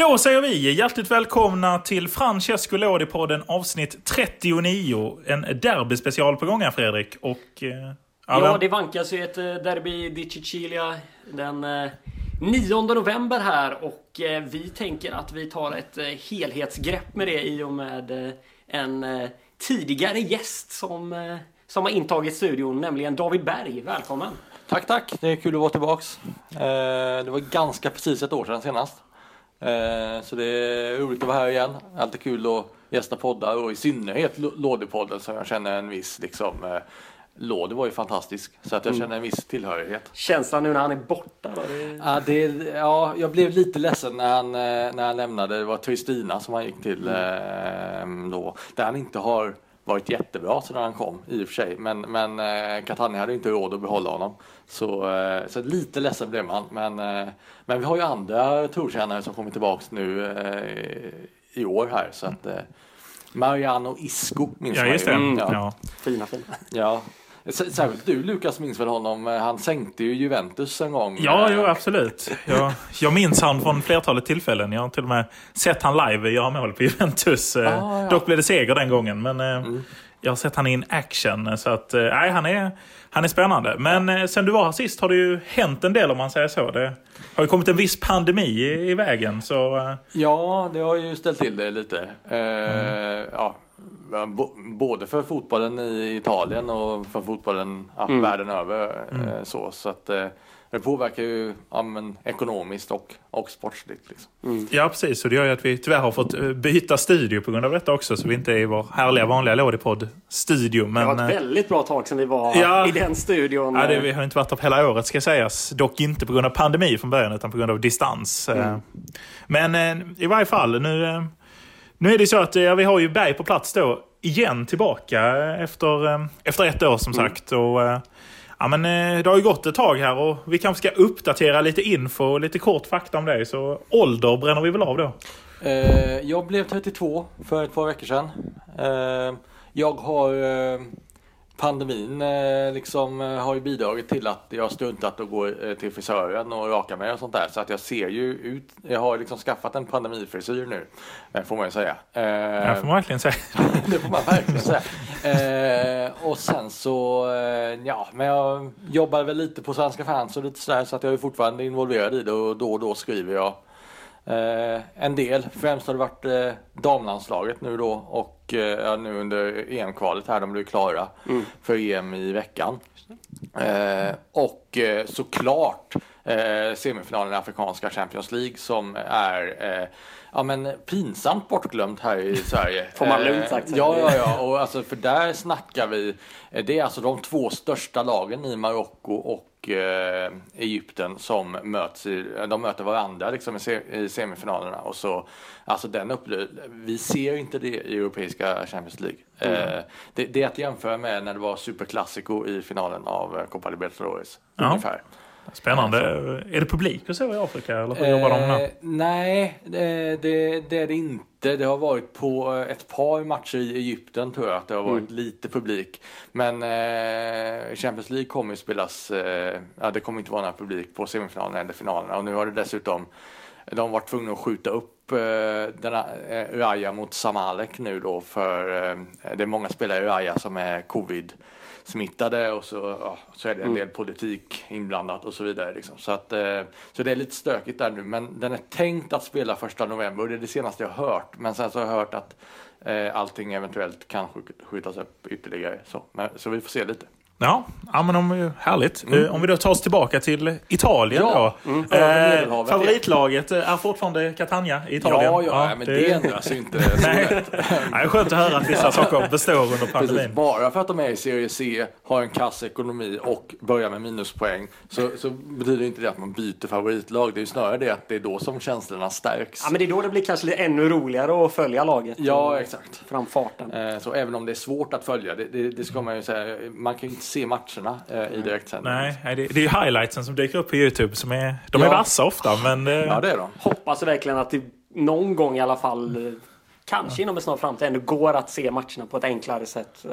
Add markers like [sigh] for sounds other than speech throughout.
Då säger vi hjärtligt välkomna till Francesco Lodi-podden avsnitt 39. En derbyspecial på gång här Fredrik. Och, eh, ja, det vankas ju ett eh, derby di Sicilia den eh, 9 november här och eh, vi tänker att vi tar ett eh, helhetsgrepp med det i och med eh, en eh, tidigare gäst som, som har intagit studion, nämligen David Berg. Välkommen! Tack, tack! Det är kul att vara tillbaks. det var ganska precis ett år sedan senast. Eh, så det är roligt att vara här igen. Alltid kul att gästa poddar och i synnerhet Lådepodden som jag känner en viss liksom eh, Låde var ju fantastisk så att jag mm. känner en viss tillhörighet. Känslan nu när han är borta? Det... Ja, det, ja, jag blev lite ledsen när han, eh, när han lämnade. Det var Tristina som han gick till mm. då. Där han inte har varit jättebra sedan han kom i och för sig. Men, men eh, Catania hade inte råd att behålla honom. Så, eh, så lite ledsen blev man. Men, eh, men vi har ju andra trotjänare som kommer tillbaks nu eh, i år här. Så att, eh, Mariano Isco minns ja, just det. Mm, ja. ja. Fina, fina. Ja. Särskilt du Lukas minns väl honom? Han sänkte ju Juventus en gång. Ja, jo, absolut. Jag, jag minns han från flertalet tillfällen. Jag har till och med sett han live göra mål på Juventus. Ah, ja. Dock blev det seger den gången. Men mm. jag har sett han in action. Så att, nej, han är, han är spännande. Men sen du var här sist har det ju hänt en del om man säger så. Det har ju kommit en viss pandemi i, i vägen. Så... Ja, det har ju ställt till det lite. Mm. ja, både för fotbollen i Italien och för fotbollen ja, mm. världen över. Mm. Eh, så, så att, eh, det påverkar ju ja, men, ekonomiskt och, och sportsligt. Liksom. Mm. Ja, precis. Och det gör ju att vi tyvärr har fått eh, byta studio på grund av detta också. Så vi inte är i vår härliga vanliga Lådipodd-studio. Men... Det var ett väldigt bra tag sedan vi var ja, i den studion. Ja, det, vi har inte varit där på hela året ska sägas. Dock inte på grund av pandemi från början utan på grund av distans. Mm. Men i varje fall, nu nu är det så att ja, vi har ju Berg på plats då igen tillbaka efter, eh, efter ett år som mm. sagt. Och, eh, ja, men, eh, det har ju gått ett tag här och vi kanske ska uppdatera lite info och lite kort fakta om dig. Så ålder bränner vi väl av då? jag blev 32 för ett par veckor sedan. jag har pandemin eh, liksom, eh, har ju bidragit till att jag struntat att gå eh, till frisören och raka mig och sånt där. Så att jag ser ju ut, jag har liksom skaffat en pandemifrisyr nu, får man ju säga. [laughs] Det får man verkligen säga. det får man verkligen säga. och sen så, ja, men jag jobbar väl lite på Svenska fans och lite sådär så att jag är fortfarande involverad i det och då och då skriver jag Eh, en del, främst har det varit eh, damlandslaget nu då och eh, nu under EM-kvalet här, de blev klara mm. för EM i veckan. Eh, och eh, såklart eh, semifinalen i Afrikanska Champions League som är eh, ja, men pinsamt bortglömt här i Sverige. [laughs] Får man lugnt sagt. ja, ja, ja. Och alltså, för där snackar vi. Det är alltså de två största lagen i Marocko och eh, Egypten som möts i, de möter varandra liksom i, semifinalerna och så alltså den vi ser inte det i europeiska Champions League. Mm. Eh, det, det, är att jämföra med när det var Superclásico i finalen av eh, Copa Libertadores ja. ungefär. Spännande. Är det publik och så i Afrika? Eller hur jobbar de eh, Nej, det, det, det, är det inte. Det har varit på ett par matcher i Egypten tror jag att det har varit mm. lite publik. Men eh, Champions League kommer ju spelas, eh, ja, det kommer inte vara några publik på semifinalerna eller finalerna. Och nu har det dessutom, de varit tvungna att skjuta upp eh, denna, eh, Raya mot Samalek nu då för eh, det är många spelare i Raya som är covid smittade och så, ja, så är det en mm. del politik inblandat och så vidare. Liksom. Så, att, eh, så det är lite stökigt där nu, men den är tänkt att spela första november och det är det senaste jag har hört. Men sen så har jag hört att eh, allting eventuellt kan skjutas upp ytterligare. Så, men, så vi får se lite. Ja, ja men om, härligt. Mm. Eh, om vi då tar oss tillbaka till Italien ja. då. Mm. Eh, favoritlaget är fortfarande Catania i Italien. Ja, ja, ja men det, det ändras ju inte. [laughs] Nej. det är skönt att höra att vissa saker består under pandemin. Precis, bara för att de är i Serie C, har en kass ekonomi och börjar med minuspoäng så, så betyder inte det att man byter favoritlag. Det är ju snarare det att det är då som känslorna stärks. Ja, men det är då det blir kanske ännu roligare att följa laget. Ja, exakt. Framfarten. Eh, så även om det är svårt att följa, det, det, det ska man ju säga, man kan inte se matcherna eh, i direktsändning. Nej, det, det är ju highlightsen som dyker upp på Youtube. Som är, de är vassa ofta, men... Ja, det är de. Hoppas verkligen att det någon gång i alla fall kanske inom en snar framtid ändå går att se matcherna på ett enklare sätt eh,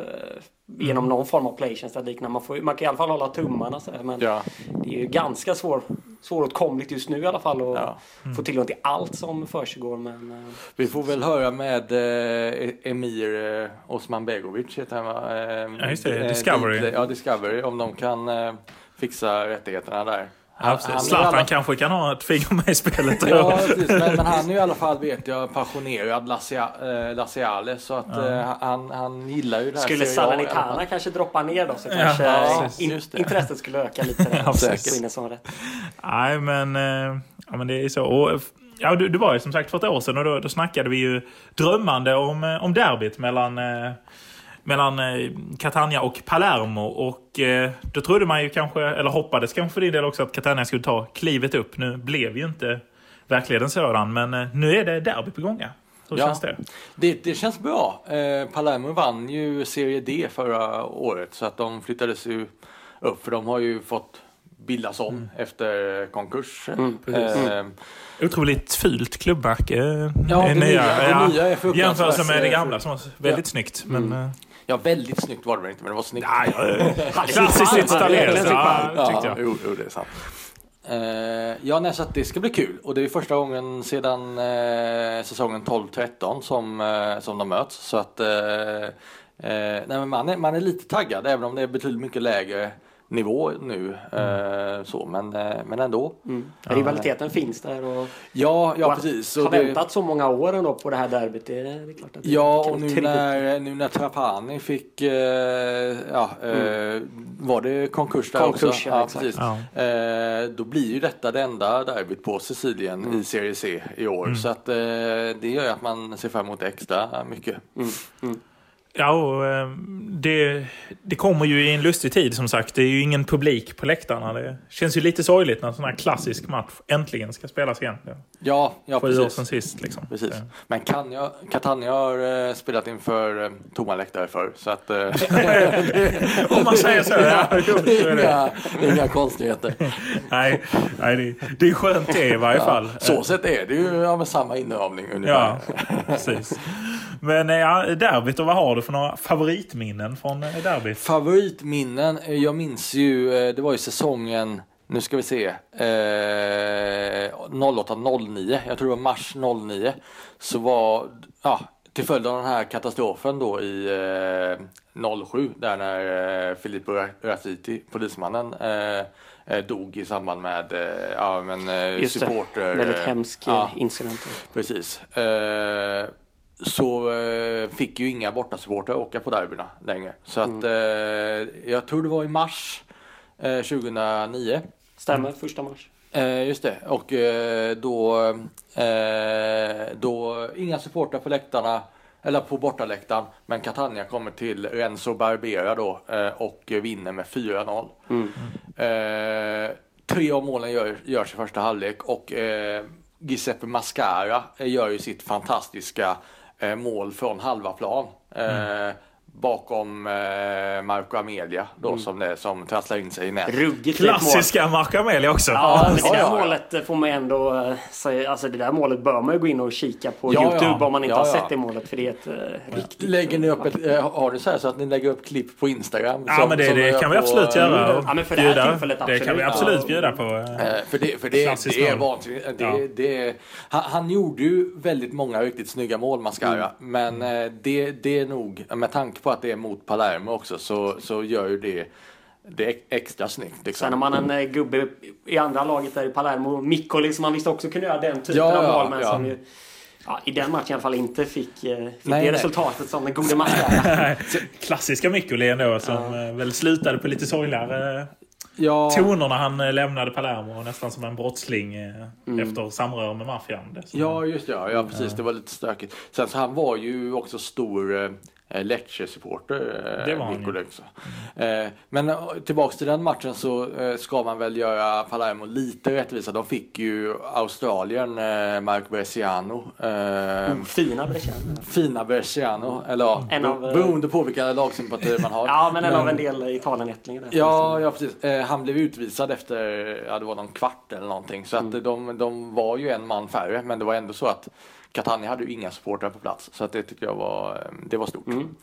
genom mm. någon form av playchain statistik. Man, får, man kan i alla fall hålla tummarna så här, men ja. det är ju ganska svår, svåråtkomligt just nu i alla fall och Ja. få tillgång till allt som försiggår. Men, eh, Vi får väl höra med eh, Emir eh, Osman Begovic heter han va? Eh, Ja, just det. eh, Discovery. Ja, Discovery. Om de kan eh, fixa rättigheterna där. Ja, Han- Zlatan alla- kanske kan ha ett finger med i spelet. Ja, precis. Men, men han är ju i alla fall, vet jag, passionerad Lasia- eh, Laziale. Så att eh, han, han gillar ju det här skulle. Salernitana kanske droppa ner då så Ja, kanske ja, in, intresset skulle öka lite. Där. [laughs] Ja, rätt. Nej, men, eh, ja, men det är så. Och, ja, du, du var ju som sagt för ett år sedan och då, då snackade vi ju drömmande om, om derbyt mellan, eh, mellan eh, Catania och Palermo. Och eh, då trodde man ju kanske, eller hoppades kanske för din del också, att Catania skulle ta klivet upp. Nu blev ju inte verkligheten sådan, men eh, nu är det derby på gång. ja. Hur Ja. känns det? Det, det känns bra. Eh, Palermo vann ju Serie D förra året så att de flyttades ju upp för de har ju fått bildas om efter konkurs. Mm. Eh, Otroligt fult klubbmärke. Ja, är det nya- det nya är Jämfört med det eh, gamla som var väldigt Ja. snyggt. Men, Mm. eh, ja, väldigt snyggt var det väl inte men det var snyggt. det klassiskt fan. Ja, tyckte jag. jo, jo, det är sant. Eh, ja, nej, så att det ska bli kul och det är första gången sedan eh, säsongen 12-13 som, eh, som de möts. Så att eh, eh, nej, man, är, man är lite taggad även om det är betydligt mycket lägre nivå nu. Eh, så, men, eh, men ändå. Mm. Rivaliteten finns där och, Ja, ja och precis. har Och det, väntat så många år ändå på det här derbyt. Det, är- det är klart att Ja, och nu när, nu när Trapani fick, eh, ja, eh, var det konkurs där Konkurs, också? ja, exakt. precis. Ja. Eh, då blir ju detta det enda derbyt på Sicilien i Serie C i år. Så att eh, det gör ju att man ser fram emot extra mycket. Ja, och, eh, det, det kommer ju i en lustig tid som sagt. Det är ju ingen publik på läktarna. Det känns ju lite sorgligt när en sån här klassisk match äntligen ska spelas igen. Det Ja, ja Sju år precis. sedan sist. Liksom. Precis. Det- Men Catania, Catania har eh, spelat inför eh, tomma läktare förr. Så att, eh, [laughs] Om man säger så. Ja, [laughs] så är det. inga, inga konstigheter. [laughs] Nej, nej det, det är skönt det i varje fall. Så sett är det ju ja, med samma inramning ungefär. Ja, precis. Men eh, ja, derbyt, och vad har du för några favoritminnen från eh, derbyt? Favoritminnen, eh, jag minns ju, det var ju säsongen, nu ska vi se, eh, 08-09, jag tror det var mars 09, så var, ja, till följd av den här katastrofen då i eh, 07, där när eh, Filippo Raffiti, polismannen, eh, dog i samband med eh, ja, men, eh, Just det. supporter. Väldigt hemsk ja. eh, incident. Precis. Så eh, fick ju inga bortasupportrar åka på derbyna längre. Så att eh, jag tror det var i mars eh, 2009. Stämmer, första mars. Eh, just det. Och eh, då, eh, då inga supportrar på läktarna eller på bortaläktaren. Men Catania kommer till Renzo Barbera då och vinner med 4-0. Mm. Tre av målen gör, görs i första halvlek och Giuseppe Mascara gör ju sitt fantastiska mål från halva plan. Eh, Bakom eh, Marco Amelia då som, det, som trasslar in sig i nät. Ruggigt. Klassiska Marco Amelia också. Ja, men det där målet eh, får man ändå eh, säga, alltså det där målet bör man ju gå in och kika på Ja, Youtube ja. om man inte Ja, har ja. sett det målet för det är ett eh, riktigt Lägger ni upp ett, eh, har du så här så att ni lägger upp klipp på Instagram? Ja, som- men det, som ni det kan vi på, absolut eh, göra. Ja, men för det här tillfället Det kan vi absolut. absolut bjuda på. Eh, För det, för det, det är vansinnigt. Det, Ja. det, han, han gjorde ju väldigt många riktigt snygga mål, Mascara. Men eh, det, det är nog, med tanke på att det är mot Palermo också, så, så gör ju det det är extra snyggt. Liksom. Sen har man en eh, gubbe i andra laget där i Palermo, Mikkoli, som man visst också kunde göra den typen Ja, av ja, mål. Men ja. som ju, ja, i den matchen i alla fall inte fick, eh, fick Nej, det nej. resultatet som den gode Mascara. [laughs] Klassiska Mikkoli ändå som eh, väl slutade på lite sorgligare ja, toner när han eh, lämnade Palermo. Nästan som en brottsling eh, efter samröre med maffian. Ja, just det. Ja, ja, precis. Det var lite stökigt. Sen så han var ju också stor eh, Lecce-supporter. Eh, Det var han ju. Mikkoli också. Eh, men eh, tillbaks till den matchen så eh, ska man väl göra Palermo lite rättvisa. De fick ju Australien, eh, Mark Bresciano. Eh, Fina Bresciano. Fina Bresciano, eller ja, En av, eh, beroende på vilka lagsympatier man har. [laughs] Ja, men en av en del Italien-ättlingar. Ja, ja precis. Eh, han blev utvisad efter, ja det var någon kvart eller någonting. Så Mm. att de, de var ju en man färre. Men det var ändå så att Catania hade ju inga supportrar på plats. Så att det tycker jag var, eh, det var stort. Mm.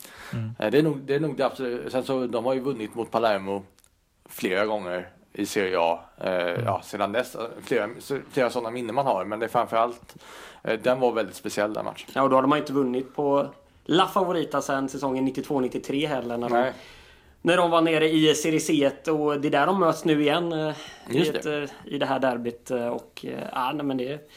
Eh, Det är nog det, är nog det absolut. Sen så, de har ju vunnit mot Palermo flera gånger i Serie A. Eh, ja, sedan dess, flera, flera sådana minnen man har, men det är framförallt eh, den var väldigt speciell den matchen. Ja, och då hade man inte vunnit på La Favorita sen säsongen 92-93 heller. När de, Nej. när de var nere i Serie C1 och det är där de möts nu igen eh, i, Just ett, eh, i det här derbyt. eh, Och, eh, ja, nej, men det,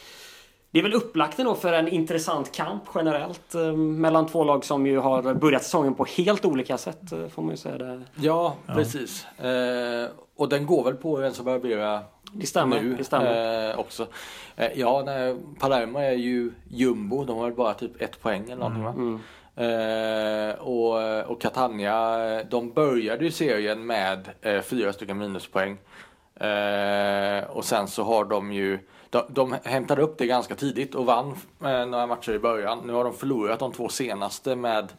det är väl upplagt ändå för en intressant kamp generellt eh, mellan två lag som ju har börjat säsongen på helt olika sätt eh, får man ju säga. Det, Ja, precis. Eh, och den går väl på Enzo Barbera det stämmer. nu det stämmer. Eh, också. Eh, ja, nej, Palermo är ju jumbo. De har väl bara typ ett poäng eller någonting va? Mm. Eh, och, och Catania, de började ju serien med eh, fyra stycken minuspoäng. Eh, och sen så har de ju, de, de hämtade upp det ganska tidigt och vann eh, några matcher i början. Nu har de förlorat de två senaste med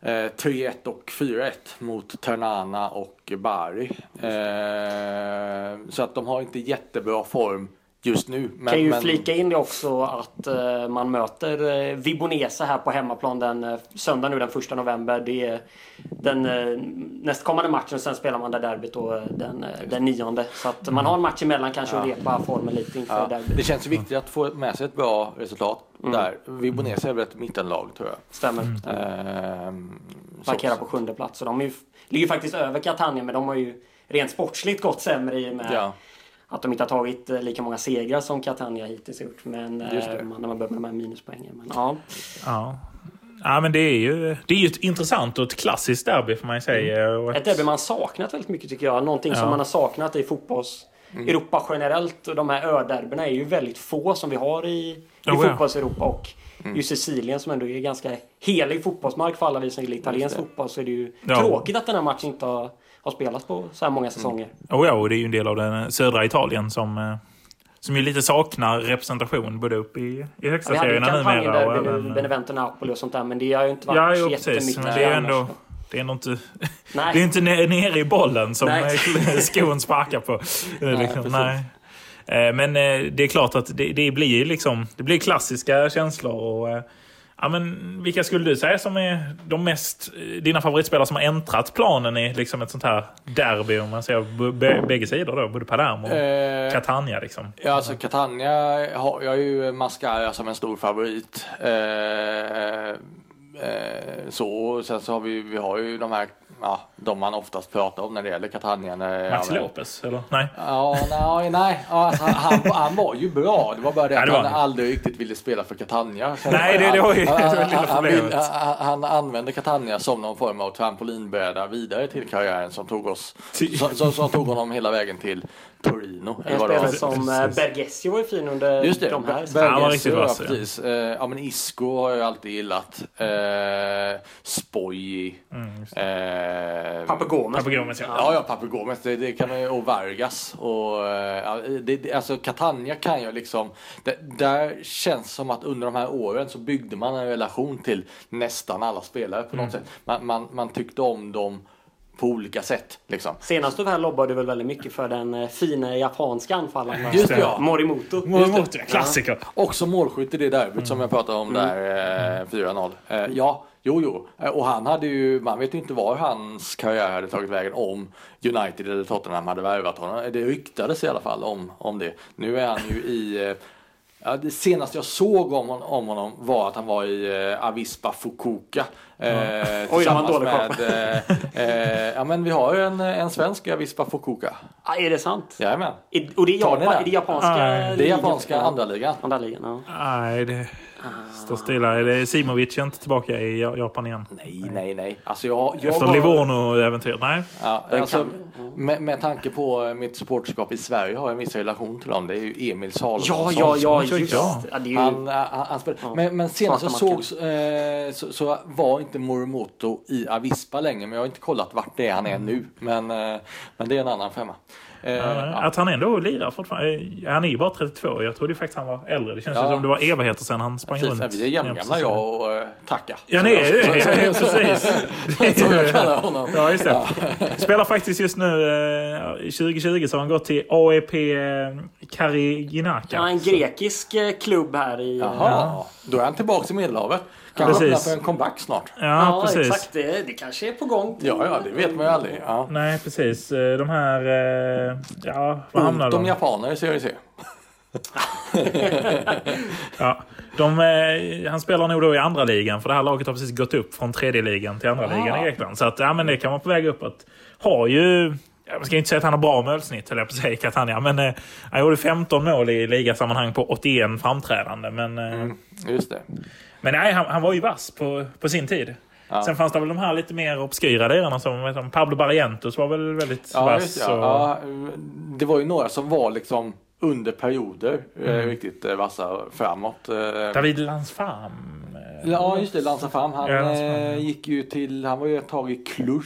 eh, 3-1 och 4-1 mot Ternana och Bari. Eh, så att de har inte jättebra form just nu. Men, kan ju men, flika in det också att eh, man möter eh, Vibonese här på hemmaplan den eh, söndag nu den 1 november. Det är den eh, nästkommande matchen. Sen spelar man det derbyt då eh, den, eh, den nionde. Så att man har en match emellan kanske och repa formen lite inför Ja, derbyt. det känns ju viktigt att få med sig ett bra resultat Mm. där. Vibonese är väl ett mittenlag tror jag. Stämmer. Ehm, så- Parkerar på sjunde plats. Och de är ju, ligger faktiskt över Catania men de har ju rent sportsligt gått sämre i och med Ja, att de inte har tagit eh, lika många segrar som Catania hittills gjort. Men eh, när man börjar med de här minuspoängen. Men, ja. Ja. Ja, men det är ju det är ju ett intressant och ett klassiskt derby får man ju säga. Och Ett derby man saknat väldigt mycket tycker jag. Någonting som Ja. man har saknat i fotbolls Europa generellt. Och de här öderbyna är ju väldigt få som vi har i, i Oh, fotbolls-Europa. Och just Sicilien som ändå är ganska helig fotbollsmark för alla vi som gillar italiensk fotboll. Så är det ju Ja. tråkigt att den här matchen inte har, har spelats på så här många säsonger. Oh ja, och det är ju en del av den södra Italien som, eh, som ju lite saknar representation både upp i, i Ja, högsta vi hade ju serierna kampanjen numera och där, även... Benevento Napoli och sånt där. Men det har ju inte varit Ja, jo, precis. jättemycket Men det är annars ändå... då. Det är ändå inte... [laughs] Nej. Det är inte ne- nere i bollen som Nej. eh, skon sparkar på. [laughs] Nej, liksom, nej. Eh, Men eh, det är klart att det, det blir ju liksom det blir klassiska känslor. Och, eh, ja, men vilka skulle du säga som är de mest eh, dina favoritspelare som har äntrat planen i liksom ett sånt här derby? Om man b- bägge sidor då, både Palermo och Eh, Catania. Liksom. ja alltså Catania har jag ju Mascara som en stor favorit. Eh, eh, så, och sen så har vi, vi har ju de här, ja, de man oftast pratar om när det gäller Catania. När, Maxi ja, Lopez, eller? Nej? Ja, nej, nej. Ja, alltså, han, han var ju bra. Det var bara det att det var han aldrig riktigt ville spela för Catania. Så Nej, det- det var ju han, han, det han, han, vill- han, använde Catania som någon form av trampolinbräda vidare till karriären som tog, oss, som, som, som tog honom hela vägen till Torino. En det spelare som eh, Bergesio var ju fin under Just det, de här. Ber- han var Bergesio, riktigt vass, ja. precis. Eh, ja, men Isco har jag alltid gillat. Eh, Spoji. Mm, Eh. Papu Gomez, ja. Ja, ja, Papu Gomez, det, det kan man ju, och Vargas. Och, eh, ja, det, det, alltså Catania kan jag liksom, det, där känns som att under de här åren så byggde man en relation till nästan alla spelare på något sätt. Man, man, man tyckte om dem på olika sätt liksom. Senast du här lobbade du väl väldigt mycket för den eh, fina japanska anfallaren. Just det, ja. Morimoto. Morimoto, klassiker. Också målskytt i det derbyt som jag pratade om där, eh, 4-0. Eh, ja, jo, jo. Eh, och han hade ju, man vet ju inte var hans karriär hade tagit vägen om United eller Tottenham hade värvat honom. Det ryktades i alla fall om, om det. Nu är han ju i, eh, ja, det senaste jag såg om, om honom var att han var i eh, Avispa Fukuoka. Eh, Oj, jag har en tillsammans dålig med, eh, eh, ja men vi har ju en, en svensk i Avispa Fukuoka. Ah, är det sant? Jajamän. I- Och det är, Japan, är det japanska? Nej, Det är japanska Ja. andra ligan. Andra ligan, ja. Nej, det står stilla. Är Simovic är inte tillbaka i Japan igen? Nej, nej, nej. Alltså jag, jag Efter Livorno-äventyret? Nej. Ja, alltså, kan- med, med tanke på eh, mitt supporterskap i Sverige har jag en viss relation till dem. Det är ju Emil Salomonsson. Ja, ja, ja, just ja. ju, Han, eh, han, han spelar. Ja. Men, men senast jag såg eh, så, så var inte Morimoto i Avispa längre. Men jag har inte kollat vart det är han är nu. Men, men det är en annan femma. Eh, Ja, ja. Att han ändå lirar fortfarande. Han är ju bara 32. Jag trodde faktiskt han var äldre. Det känns Ja. som det var evigheter sedan han sprang Precis, runt. vi är jämngamla jag och uh, Tacka. Ja, ni är det. Ja, [laughs] precis. Som jag kallar honom. Ja, just det. [laughs] Spelar faktiskt just nu, eh, 2020 så har han gått till AEP eh, Kariginaka. ja, en grekisk eh, klubb här i... Jaha, då är han tillbaka i Medelhavet. Öppna Precis. för en comeback snart. Ja, Ja, precis. exakt. Det, det kanske är på gång. Ja, ja, det vet man ju aldrig. Ja. Nej, precis. Eh, De här... eh, Ja, vad hamnar Ont om de? japaner i Serie C. Ja, de, eh, han spelar nog då i andra ligan för det här laget har precis gått upp från tredje ligan till andra Ah. ligan i Grekland. Så att, ja, men det kan vara på väg uppåt. Har ju... Jag ska inte säga att han har bra målsnitt, höll jag på att säga, Catania. Men eh, han gjorde 15 mål i ligasammanhang på 81 framträdande. Men, eh, Mm, just det. Men nej, han, han var ju vass på, på sin tid. Ja. Sen fanns det väl de här lite mer obskyra lirarna som Pablo Barrientos var väl väldigt Ja, vass. just det, och- ja. ja. Det var ju några som var liksom under perioder eh, Mm. riktigt eh, vassa framåt. eh. David Lansfam. Ja, just det. Lanza Fam. Han Ja, ja. gick ju till, han var ju ett tag i Cluj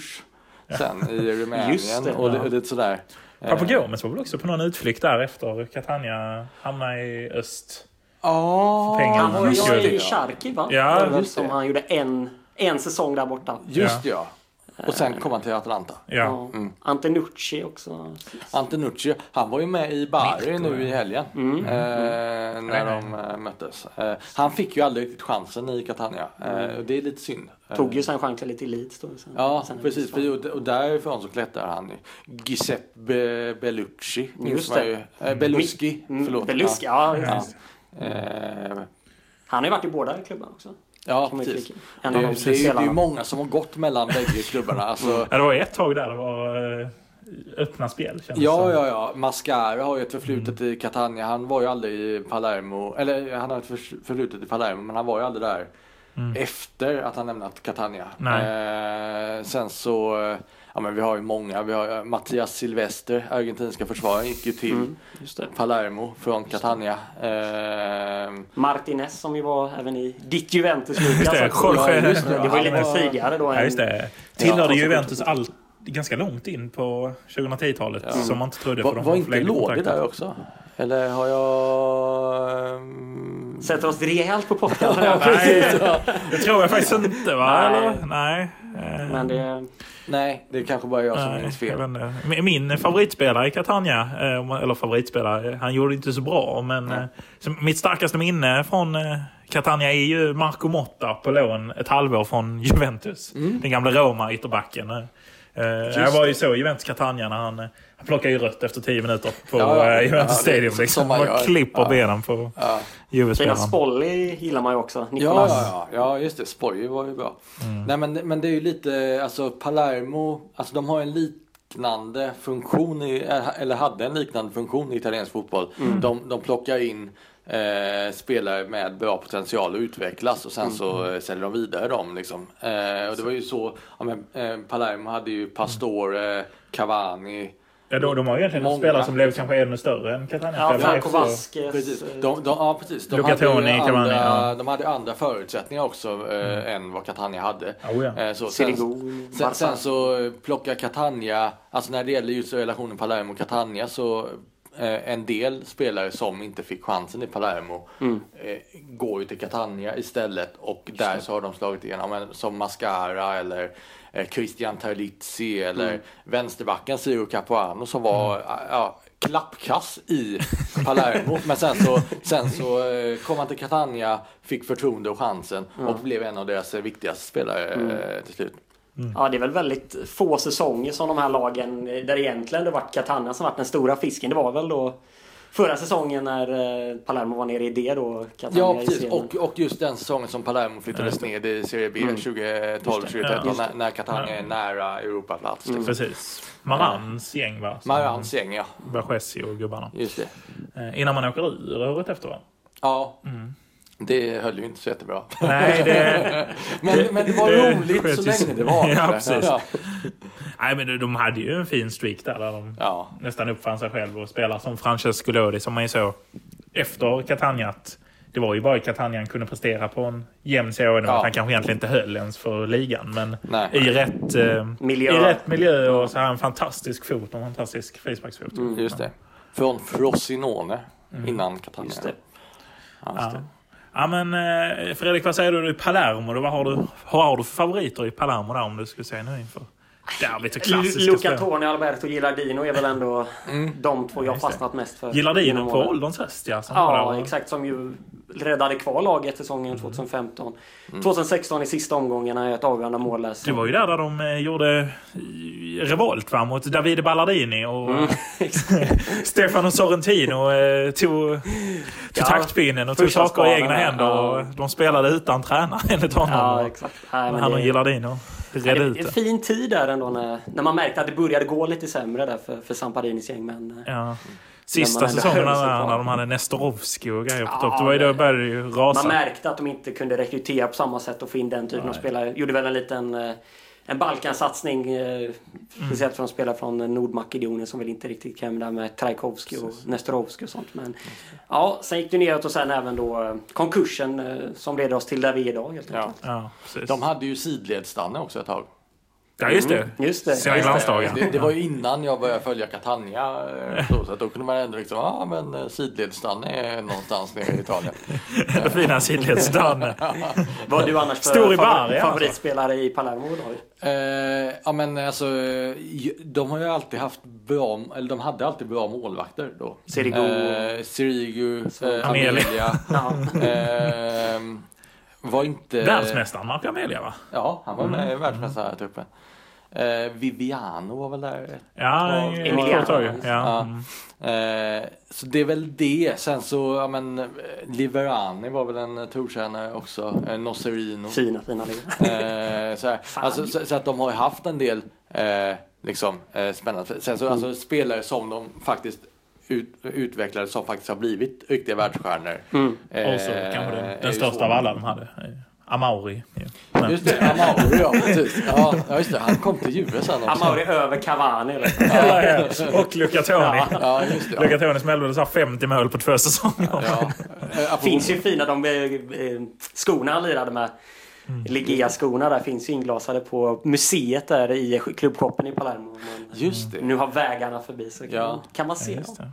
sen i [laughs] Rumänien Just det, och, ja. och lite sådär. Papagomes var väl också på någon utflykt där efter Catania hamnade i öst. Ja, För pengarna. Han var ju i Charkiv va? Ja, det som det. han gjorde en, en säsong där borta. Just ja. Och sen kom han till Atalanta. Ja. Mm. Antenucci också. Antenucci, han var ju med i Bari nu i helgen. Mm. Eh, när de eh, möttes. Eh, han fick ju aldrig riktigt chansen i Catania. Eh, och det är lite synd. Eh, Tog ju sen chansen lite i Leeds då. Sen, Ja, sen precis. För, och- därifrån så klättrar han. ju. Giuseppe Bellucci. Just det. ju. Eh, Belluschi, Mm, förlåt. Beluski, ja. Ja. Eh, Han har ju varit i båda klubbarna också. ja, precis. Det, En är- av det, de är- det är ju många som har gått mellan bägge klubbarna. Alltså, Ja, det var ett tag där det var eh, öppna spel. Ja, som. ja, ja. Mascara har ju ett förflutet i Catania. Han var ju aldrig i Palermo. Eller han har ett förflutet i Palermo, men han var ju aldrig där efter att han lämnat Catania. Eh, sen så, eh, ja men vi har ju många. Vi har eh, Mattias Silvester, argentinska försvararen, gick ju till Mm, just det. Palermo från Catania. Eh, Martinez som ju var även i ditt Juventus Just det. Jorge- Ja, just det. det var ju lite tidigare då. Ja, just det. Tillhörde Ja, Juventus allt, ganska långt in på 2010-talet. Ja. Som man inte trodde. var, var inte Lodi där också? Eller har jag... Sätter oss rejält på pottan. [laughs] Nej, det tror jag faktiskt inte va? Nej. Eller? Nej. Eh, Men det... Nej, det är kanske bara jag som Nej, minns fel. Min- favoritspelare i Catania, eh, eller favoritspelare, han gjorde inte så bra. Men eh, så mitt starkaste minne från eh, Catania är ju Marco Motta på lån ett halvår från Juventus. Den gamla Roma-ytterbacken. Eh, Jag var ju så i Juventus Catania när han, han plockade ju rött efter 10 minuter på Ja, ja. eh, Juventus Ja, det- Stadium. som Liksom. man Man klipper Ja. benen på Ja. Fina Juve-spelaren. Spolli gillar man ju också. Ja, Nicolas. ja, ja, ja, just det. Spoiler var ju bra. Nej, men, men det är ju lite, alltså Palermo, alltså de har en liknande funktion, i, eller hade en liknande funktion i italiensk fotboll. De, de plockar in eh, spelare med bra potential att utvecklas och sen så eh, säljer de vidare dem. Liksom. Eh, och det var ju så, ja, men, eh, Palermo hade ju Pastore, Cavani, Ja, då, de har ju egentligen Många. spelare som blev kanske ännu större än Catania. Ja, Franco Vasquez. Precis. De, de, ja, precis. De hade, Cavani, andra, ja. de hade andra förutsättningar också eh, än vad Catania hade. Oh, ja. Eh, så, sen, sen, sen så plockar Catania, alltså när det gäller just relationen Palermo-Catania så en del spelare som inte fick chansen i Palermo Mm. eh, går ju till Catania istället och där så har de slagit igenom som Mascara eller eh, Christian Terlizzi eller Mm. vänsterbacken Ciro Capuano som var eh, ja, klappkass i Palermo. [laughs] Men sen så, sen så eh, kom han till Catania, fick förtroende och chansen och blev en av deras eh, viktigaste spelare eh, till slut. Ja, det är väl väldigt få säsonger som de här lagen, där egentligen det varit Catania som varit den stora fisken. Det var väl då förra säsongen när eh, Palermo var nere i det då. Catania Ja, precis. Och, och just den säsongen som Palermo flyttades ned i Serie B 2012-2013 när, när Catania är nära Europaplats. Liksom. Precis. Marans gäng va? Marans gäng, ja. Bajesi och gubbarna. Just det. Eh, innan man åker ur året efter va? Ja. Det höll ju inte så jättebra. Nej, det... [laughs] Men, men det var det roligt så länge det var. Ja, precis. Ja. Nej, men de- de hade ju en fin streak där. där de ja. nästan uppfann sig själv och spelade som Francesco Lodi som man ju såg efter Catania. att Det var ju bara i Catania han kunde prestera på en jämn serie. Ja. Han kanske egentligen inte höll ens för ligan. Men Nej. i rätt, eh, Miljö. i rätt miljö och så har han en fantastisk fot. Och en fantastisk facebacksfot. Just det. Från Frosinone innan Catania. Just det. Ja, just Ja. det. Ja, men eh, Fredrik, vad säger du i Palermo? Vad har, du, vad har du för favoriter i Palermo där om du skulle säga nu inför Derbyt är klassiska Luca spel. Toni, Alberto Gilardino är väl ändå de två jag fastnat mest för. Gilardino genom på ålderns höst ja. Ja, exakt. Som ju räddade kvar laget säsongen 2015. 2016 i sista omgångarna är ett avgörande mål där. Det var ju där, där de eh, gjorde eh, revolt va, mot Davide Ballardini och Mm. [laughs] Stefano Sorrentino eh, tog, tog Ja, taktpinnen och tog saker i egna händer. ja. Och de spelade utan tränare enligt honom. Ja, exakt. Nej, men han och det- Gilardino det ut är en det. fin tid där ändå när, när man märkte att det började gå lite sämre där för, för Samparinis gäng. Men eh, Ja. Sista säsongen när de hade Nestorovski och grejer på Ja, topp. Det var ju då det- började det ju rasa. man märkte att de inte kunde rekrytera på samma sätt och få in den typen av spelare. Gjorde väl en liten eh, en Balkansatsning. eh, Speciellt för de spelare från Nordmakedonien som väl inte riktigt kan där med Trajkovski och Nestorovski och sånt. Men ja, sen gick det neråt och sen även då eh, konkursen eh, som leder oss till där vi är idag helt Ja. enkelt. Ja. De hade ju sidledsstanne också ett tag. Ja, just det. Mm, just det. Sina Just det. glansdagar. Det, det var ju innan jag började följa Catania. eh, Så, så att då kunde man ändå liksom, ja men eh, sidledsstanne är någonstans nere i Italien. [laughs] Fina sidledsdagen. [laughs] Vad har du annars för favor- alltså. favoritspelare i Palermo idag? Eh, ja men alltså, eh, de har ju alltid haft bra, eller de hade alltid bra målvakter då. Sirigu. Eh, Sirigu, eh, Amelia. Amelia. Ja. Ehm, var inte... Världsmästaren Marco Amelia va? Ja, han var med Mm. i världsmästartruppen. Eh, Viviano var väl där Ja, i- Emiliano. tag, ja. Ja. Mm. Eh, så det är väl det. Sen så, ja men, eh, Liverani var väl en trotjänare också. Eh, Nocerino. Fina, fina. Eh, så. Alltså, så, så att de har ju haft en del eh, liksom, eh, spännande. Sen så alltså, spelare som de faktiskt ut, utvecklade som faktiskt har blivit riktiga världsstjärnor. Mm. Eh, Och så kanske den, den största av alla de hade. Amauri. Ja. Just det, Amauri ja, precis. Ja, just det. Han kom till Juve sen också. Amauri över Cavani. Liksom. Ja, ja. Och Luca Toni. Ja. Luca. Toni smällde väl så här 50 mål på två säsonger. Ja. Eh, finns ju fina de eh, eh, skorna han lirade med. Mm. Ligea-skorna där finns ju inglasade på museet där i klubbshoppen i Palermo. Men Just det. nu har vägarna förbi så kan, Ja. kan man se Just dem.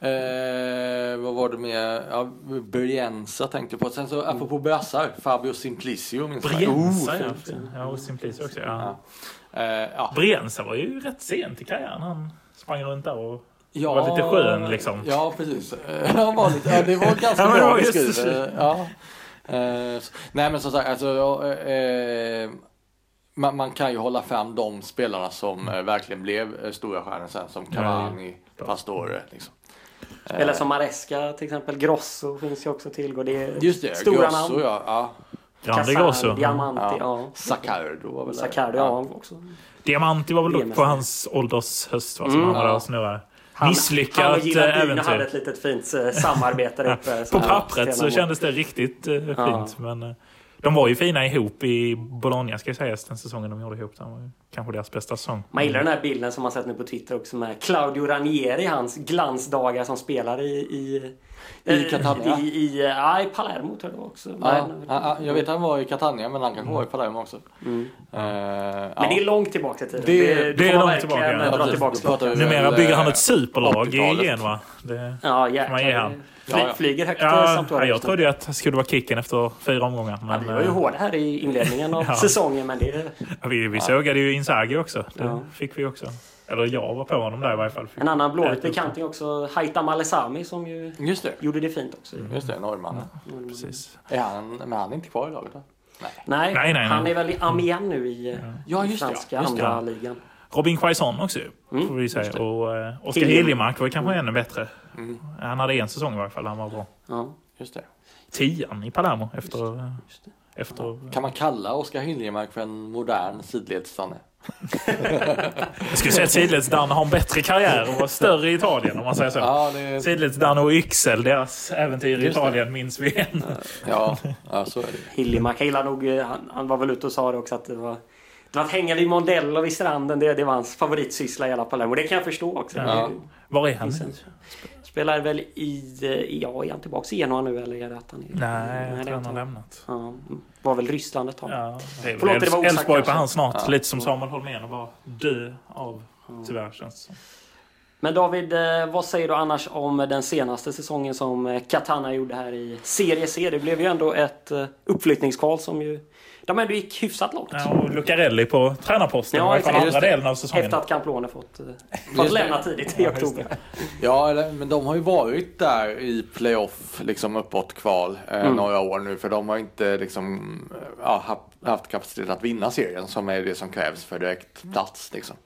Eh, vad var det med? Ja, Brienza tänkte jag på. Sen så apropå brassar, Fabio Simplicio minns jag. Brienza, Oh, ja. ja. Och Simplicio också. Ja. Eh, ja. Brienza var ju rätt sent i karriären. Han sprang runt där och Ja, var lite skön liksom. Ja, precis. Eh, Han var lite, ja, det var [laughs] ganska Ja, bra beskrivet. Ja. Eh, så- nej men som sagt, alltså, ja, eh, man, man kan ju hålla fram de spelarna som eh, verkligen blev eh, stora stjärnor sen, som Cavani, Pastore. Liksom. Eh, Eller som Maresca till exempel. Grosso finns ju också tillgå. Det är Just det, stora Grosso namn. ja. ja. Grande Grosso. Diamanti, Ja. ja. Saccardo var väl där. Saccardo, ja. också. Diamanti var väl på hans åldershöst va, som Mm. han var där Ja. och snurrade. Han- Han Misslyckat och Gilardino äventyr. hade ett litet fint eh, samarbete där uppe. [laughs] På pappret så kändes det riktigt eh, fint. Ja. Men eh, de var ju fina ihop i Bologna ska sägas. Den säsongen de gjorde ihop. Den var kanske deras bästa säsong. Man gillar den här bilden som man sett nu på Twitter också med Claudio Ranieri, hans glansdagar som spelar i... I, I Catania? I, i, ja, i Palermo tror jag det var också. Ja, Men, ja, ja, jag vet att han var i Catania men han kanske var i Palermo också. Mm. Ja. Men det är långt tillbaka i tiden. Det- det, det är långt tillbaka, ja. dra tillbaka Numera bygger han eh, ett superlag 80-talet. igen va? Det, Ja, Får man ge jäklar. han. Fly, Ja, ja. Flyger högt ja, Sampdoria. jag trodde att det skulle vara kicken efter fyra omgångar. Ja, Men, vi var ju eh, hårda här i inledningen av [laughs] Ja. säsongen men det... ja, vi, vi sågade ju Inzaghi också. Det Ja. fick vi också. Eller jag var på honom där i varje fall. En annan blåvit upp bekanting också, Haitham Alesami som ju Just det, gjorde det fint också. just det, norrmannen. Mm. Precis. Är han, men han är inte kvar i laget? Nej. Nej, Nej, nej, han är väl i Amiens nu i Ja, just det, franska ja, just det. andra ligan. Robin Quaison också Mm, får vi säga. just det. Och uh, Oskar Hiljemark. Var kanske ännu bättre. Mm, Han hade en säsong i varje fall. Han var bra. Ja, just det. Tian i Palermo efter... eh, just det. efter Kan man kalla Oskar Hiljemark för en modern sidledsstanne? [laughs] jag skulle säga att Sidledsdan har en bättre karriär och var större i Italien om man säger så. Ja, det, Sidledsdan och Yxel, deras äventyr i Just det. Italien minns vi än. ja, ja, så är det. Hiljemark eh, han, han var väl ute och sa det också att det det var att hänga vid Mondello vid stranden, det, det var hans favoritsyssla i alla Palermo. Det kan jag förstå också. Ja. Var är han nu? Spelar väl i, eh, ja, är han tillbaka i Genoa nu eller är det att han är... Nej, jag tror han har lämnat. Ja, var väl Ryssland ett tag. Ja, Förlåt, det var Elfsborg på han snart. Ja. Lite som Samuel Holmén och bara dö av, tyvärr känns det. Men David, eh, vad säger du annars om den senaste säsongen som eh, Catania gjorde här i Serie C? Det blev ju ändå ett uppflyttningskval som ju de ändå gick hyfsat långt. Ja, och Lucarelli på tränarposten. Ja, Ja, exakt. andra delen av säsongen. Efter att Camplone fått, eh, fått [laughs] lämna tidigt i Ja, oktober. Ja, eller, men de har ju varit där i playoff, liksom uppåt kval, eh, Mm. några år nu. För de har inte liksom, ja, haft, haft kapacitet att vinna serien som är det som krävs för direkt plats. Liksom.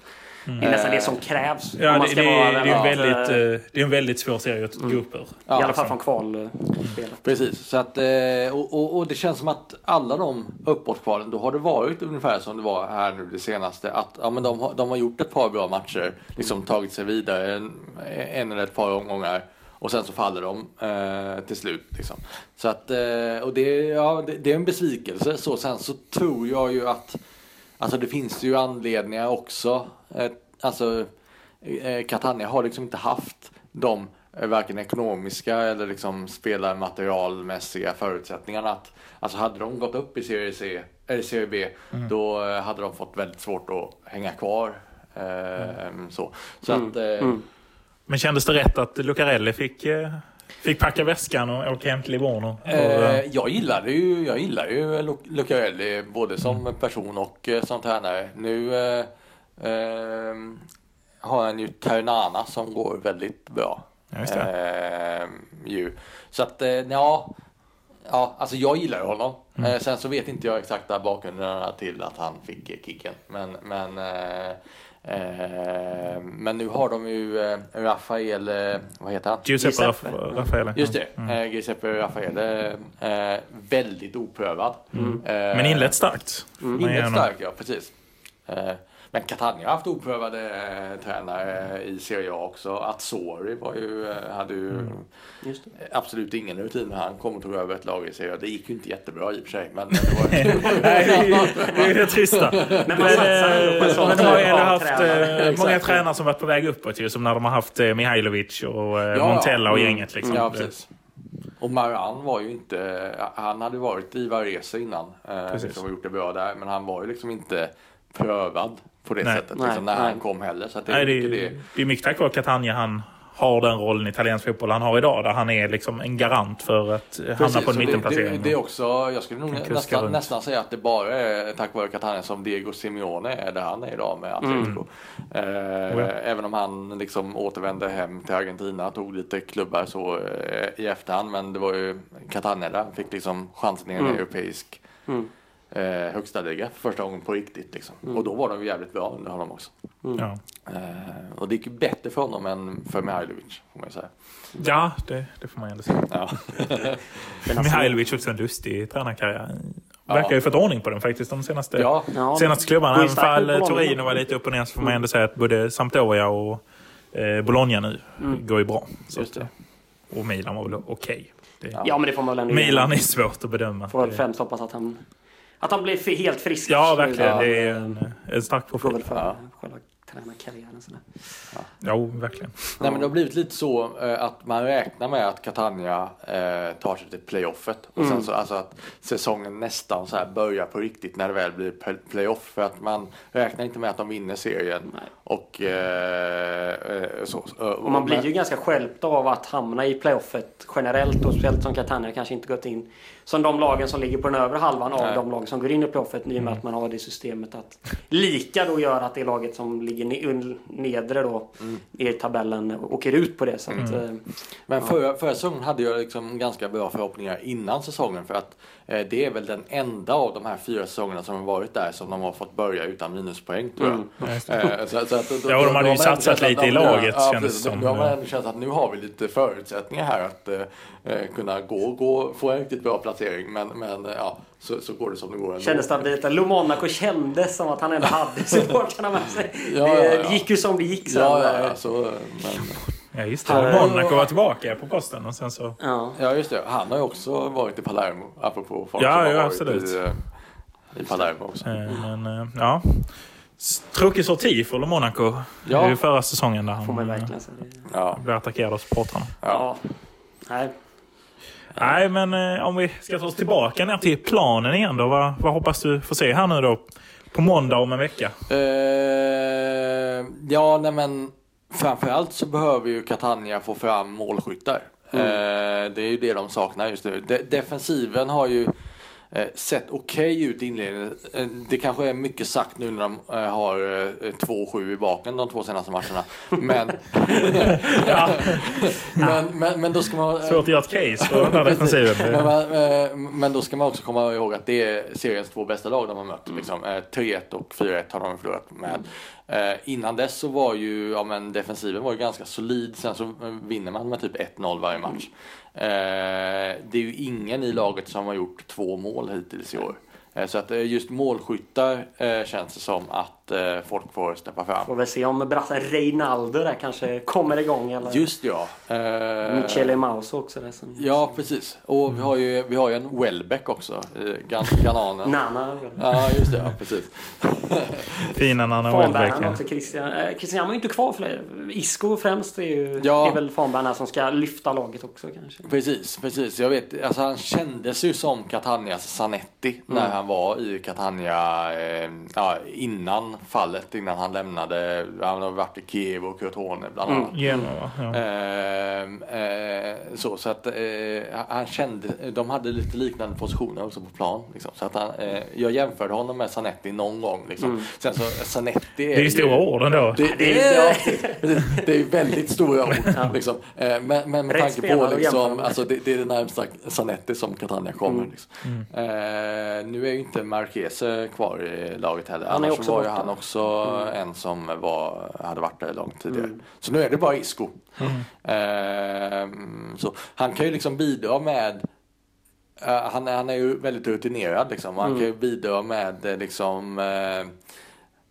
Det är nästan det som krävs. om Ja, man det, ska det, vara det, är en väldigt, eh, eh, det är en väldigt svår serie att gå upp ur. I alla fall från kvalspelet. Precis, så att, eh, och, och, och det känns som att alla de uppåtkvalen, då har det varit ungefär som det var här nu det senaste. Att ja, men de, har, de har gjort ett par bra matcher, liksom tagit sig vidare en, en eller ett par omgångar. Och sen så faller de eh, till slut. Liksom. Så att, eh, och det, ja, det, det är en besvikelse. Så, sen så tror jag ju att Alltså det finns ju anledningar också. Eh, alltså eh, Catania har liksom inte haft de eh, varken ekonomiska eller liksom spelarmaterialmässiga förutsättningarna. Att, alltså hade de gått upp i Serie C eller Serie B då eh, hade de fått väldigt svårt att hänga kvar. Eh, Så, så att, eh, Men kändes det rätt att Lucarelli fick, eh, fick packa väskan och åka hem till Livorno? Eh, eh, jag gillar ju, jag gillar ju Lu- Lucarelli både som person och eh, som tränare. Nu eh, eh, har han ju Ternana som går väldigt bra. Just det. Eh, ju. Så att, eh, ja. Ja, alltså jag gillar ju honom. Mm. Sen så vet inte jag exakta bakgrunderna till att han fick kicken. Men, men, men nu har de ju eh, Rafael, eh, vad heter han? Giuseppe Giuseppe. Raff- Raffaele. Just det, mm. Giuseppe Raffaele. Eh, väldigt oprövad. Eh, Men inlett starkt. ge Inlett honom. stark, ja precis. Eh, men Catania har haft oprövade eh, tränare i Serie A också. Azzori var ju, eh, hade ju det. absolut ingen rutin när han kom och tog över ett lag i Serie A. Det gick ju inte jättebra i och för sig. Men, det [laughs] var, Nej, det är det trista. [laughs] Men, eh, men de har ju haft tränare. eh, många tränare som varit på väg uppåt ju. Som när de har haft eh, Mihailovic och eh, Ja, Montella och mm. gänget. Liksom. ja, precis. Och Maran var ju inte, han hade varit i Varese innan. Eh, liksom, och gjort det bra där. Men han var ju liksom inte prövad på det Nej. sättet Nej, liksom, när nej. han kom heller. Så att det Nej, är det, mycket är, det. det är mycket tack vare Catania han har den rollen i italiensk fotboll han har idag. Där han är liksom en garant för att hamna Precis, på en och det, det, mittenplacering. det är också, jag skulle nog nästan, runt. nästan säga att det bara är tack vare Catania som Diego Simeone är där han är idag med Atletico. Eh, Oh ja. Även om han liksom återvände hem till Argentina, tog lite klubbar så eh, i efterhand. Men det var ju Catania där han fick liksom chansen i en Mm. europeisk Mm. Eh, högsta liga för första gången på riktigt. Liksom. Och då var de ju jävligt bra under honom också. Ja, Eh, och det gick ju bättre för honom än för Mihailovic, får man ju säga. ja det, det får man ändå säga. Ja. [laughs] Mihailovic också en lustig tränarkarriär. Verkar ju fått ordning på den faktiskt de senaste, ja, Ja, senaste klubbarna. Även fall. Torino var lite upp och ner så får man ändå säga att både Sampdoria och eh, Bologna nu går ju bra. Så just det. att, och Milan var väl okej. Det- Ja, men det får man väl ändå. Milan är svårt att bedöma. Får väl främst hoppas att han, att han blir helt frisk. Ja, verkligen. Ja, Det är en, en stark Går profil. väl för Ja. själva tränarkarriären. sådär. Jo, verkligen. Nej men det har blivit lite så eh, att man räknar med att Catania eh, tar sig till playoffet. Och sen så alltså att säsongen nästan så här börjar på riktigt när det väl blir pl- playoff. För att man räknar inte med att de vinner serien. Nej. Och eh, eh, så. eh, Och man blir ju ganska skälpt av att hamna i playoffet generellt och speciellt som Catania kanske inte gått in som de lagen som ligger på den övre halvan av Nej. de lag som går in i playoffet i och med att man har det systemet att lika då gör att det laget som ligger nedre då i tabellen åker ut på det. Så att, eh, Men förra, förra säsongen hade jag liksom ganska bra förhoppningar innan säsongen för att det är väl den enda av de här fyra säsongerna som har varit där som de har fått börja utan minuspoäng tror jag. Det. Eh, så, så att, då, Ja, och de hade ju då har man satsat lite att i de- laget, ja, kändes precis. som. Då har man ändå känt att nu har vi lite förutsättningar här att eh, eh, kunna gå, gå, få en riktigt bra placering. Men, men eh, ja, så, så går det som det går ändå. Kändes stabilt. Lo Monaco kändes som att han ändå hade [laughs] supportrarna med sig. Ja, det, ja, ja. det gick ju som det gick sen. Ja, ja, ja, så, men, Ja, just det. Ja. Monaco var tillbaka på posten och sen så... Ja. ja, just det. Han har ju också varit i Palermo, apropå folk Ja, som har ja, varit absolut. i, eh, i Palermo också. Eh, Men eh, ja. Tråkig sorti för Monaco. Ja. Det är ju förra säsongen där Får man han verkligen. Ja, blev attackerad av supportrarna. Ja. Nej. Nej, men eh, om vi ska ta oss tillbaka ner till planen igen då. Vad, vad hoppas du få se här nu då? På måndag om en vecka. Eh, ja, nej men framförallt så behöver ju Catania få fram målskyttar. Mm. Eh, det är ju det de saknar just nu. De, defensiven har ju sett okej ut i inledningen. Eh, det kanske är mycket sagt nu när de eh, har eh, 2-7 i baken de två senaste matcherna. Men, [laughs] men, men, men då ska man... Svårt att göra ett case för defensiven. Men, men, eh, då ska man också komma ihåg att det är seriens två bästa lag de har mött. Liksom. Eh, 3-1 och 4-1 har de förlorat med. Eh, innan dess så var ju, ja men defensiven var ju ganska solid. Sen så eh, vinner man med typ 1-0 varje match. Eh, det är ju ingen i laget som har gjort två mål hittills i år. Eh, så att eh, just målskyttar känns det som att eh, folk får steppa fram. Får väl se om brassen Reinaldo där kanske kommer igång eller Just ja. Eh, Michele Mauso också. Där som... Ja, precis. Och vi har ju, vi har ju en Welbeck också, eh, gan- ghananen. [laughs] Nana. Ja, just det. Ja, precis. [laughs] Fina Fanbäraren Welbeck. också, Christian. Eh, Christian var ju inte kvar för det. Isco främst är ju Ja. är väl Fanbäraren som ska lyfta laget också kanske. Precis, precis. Jag vet, alltså han kändes ju som Catanias Zanetti när han var i Catania eh, ja, innan fallet, innan han lämnade. Han har varit i Kiev och Crotone bland annat. Genova. Ja. Ehm, eh, så, så att eh, han kände, de hade lite liknande positioner också på plan. Liksom. Så att han, eh, jag jämförde honom med Zanetti någon gång. Liksom. Sen så Zanetti är Det är stora ord ändå. Det, det, är, precis. det är väldigt stora ord. Liksom. Eh, Men, men med Rätt tanke på att liksom, alltså det, det är det närmsta Zanetti som Catania kommer. Mm. Liksom. Eh, nu är ju inte Marquez kvar i laget heller. Han är Annars också var ju borta. Mm. han också en som var, hade varit där långt tidigare. Så nu är det bara Isco. Eh, så han kan ju liksom bidra med eh, han, är- han är ju väldigt rutinerad liksom. Han kan ju bidra med eh, liksom eh,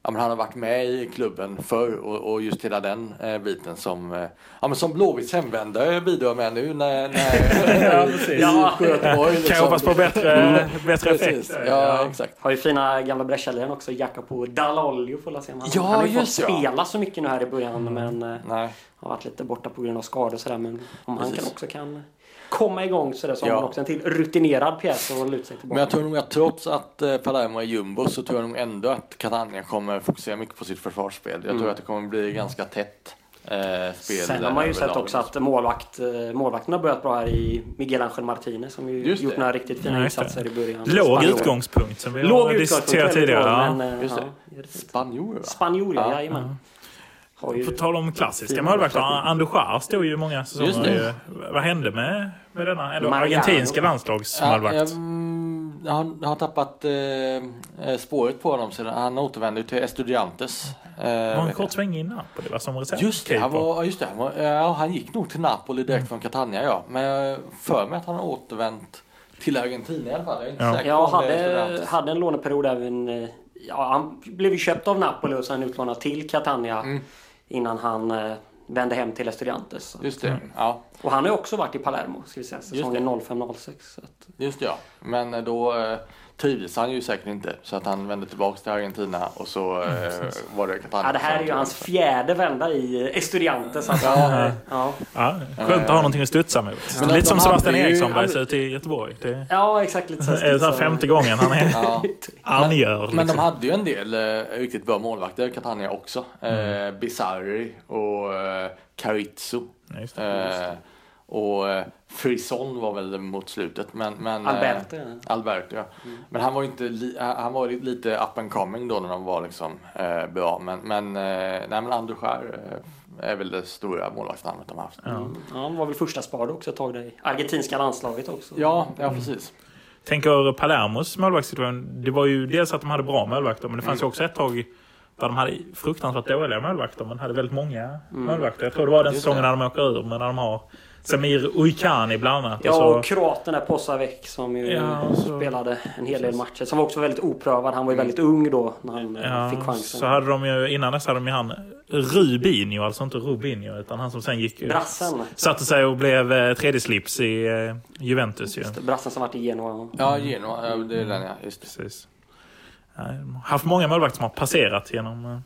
Ja, men han har varit med i klubben förr och, och just hela den eh, biten som, eh, ja, men som Blåvitts hemvändare bidrar med nu när, när [laughs] Ja, Ja. Göteborg. Kan jag hoppas på bättre, bättre effekt. Precis. Ja, exakt. Har ju fina gamla Brescia-liraren också, Jacopo Dall'Olio får jag se om han, Ja, han har ju fått just ja. spela så mycket nu här i början men eh, Nej. har varit lite borta på grund av skador och sådär men om han Precis. kan också kan komma igång sådär så har Ja. man också en till rutinerad pjäs att luta sig tillbaka. Men jag tror nog att trots att eh, Palermo är jumbo så tror jag nog ändå att Catania kommer fokusera mycket på sitt försvarsspel. Jag tror att det kommer bli ganska tätt eh, spel. Sen har man ju sett också att målvakt, eh, målvakten har börjat bra här i Miguel Angel Martinez som ju Just gjort det. några riktigt fina Ja, insatser i början. Låg Spanjor. utgångspunkt som vi Låg har diskuterat tidigare. Ja. men, eh, Just ja. Spanjor va? Spanjor, ja, Ja. jajamän. Har ju, På tal om klassiska målvakter. målvakt. Andujar stod ju många säsonger. Vad hände med, med denna ändå Mariano. argentinska Ja, landslagsmålvakt? mm, han har tappat eh, eh, spåret på honom sedan han återvände till Estudiantes. Eh, var en kort sväng i Napoli va, som reserv. Just det, han, var, just det han, var, ja, han gick nog till Napoli direkt från Catania ja. Men jag för mig att han har återvänt till Argentina i alla fall. Jag är inte Ja. säker ja, hade, hade en låneperiod även... eh, Ja, han blev ju köpt av Napoli och sen utlånad till Catania Mm. innan han eh, vände hem till Estudiantes. Just det, ja. Och han har också varit i Palermo, ska vi säga, säsongen 05-06. Så att, Just det, ja. Men då eh, trivdes han ju säkert inte. Så att han vände tillbaka till Argentina och så eh, var det Catania. ja, det här är ju hans fjärde vända i Estudiantes. Alltså, Ja. ja. Ja, skönt att ha någonting att studsa mot. Men Lite som Sebastian ju- Eriksson började se ut i Göteborg. Det ja, exakt. Lite så. är det så här femte gången han är [laughs] Ja. angör. Men de Liksom. hade ju en del eh, riktigt bra målvakter, Catania också. Eh, Bisarri och eh, Carizzo. Ja, just det. Eh, och eh, Frison var väl mot slutet. Men, men, eh, Alberto, ja. Alberto, ja. Men han var ju inte li- han var lite up and coming då när de var liksom eh, bra. Men, men, eh, nej, men Andrskär eh, är väl det stora målvaktsnamnet de har haft. Ja. Ja, han var väl första spar också ett tag i argentinska landslaget också. Ja, ja precis. Tänker Palermos målvaktssituation. Det var ju dels att de hade bra målvakter, men det fanns ju också ett tag där de hade fruktansvärt dåliga målvakter, men hade väldigt många målvakter. Jag tror det var den säsongen när de åker ur, men när de har Samir Ujkani bland annat. Ja, och och så, kroaten där Posavec som ju Ja, så- spelade en hel del matcher. Som var också väldigt oprövad. Han var ju väldigt ung då när han eh, ja, fick chansen. så hade de ju, innan dess hade de ju han Rubinho, alltså inte Rubinho, utan han som sen gick Brassen. satte sig och blev eh, tredje slips i eh, Juventus ju. Brassen som varit i Genoa. Ja, Genoa, ja, det är den ja. Just det. Precis. Ja, haft många målvakter som har passerat genom eh,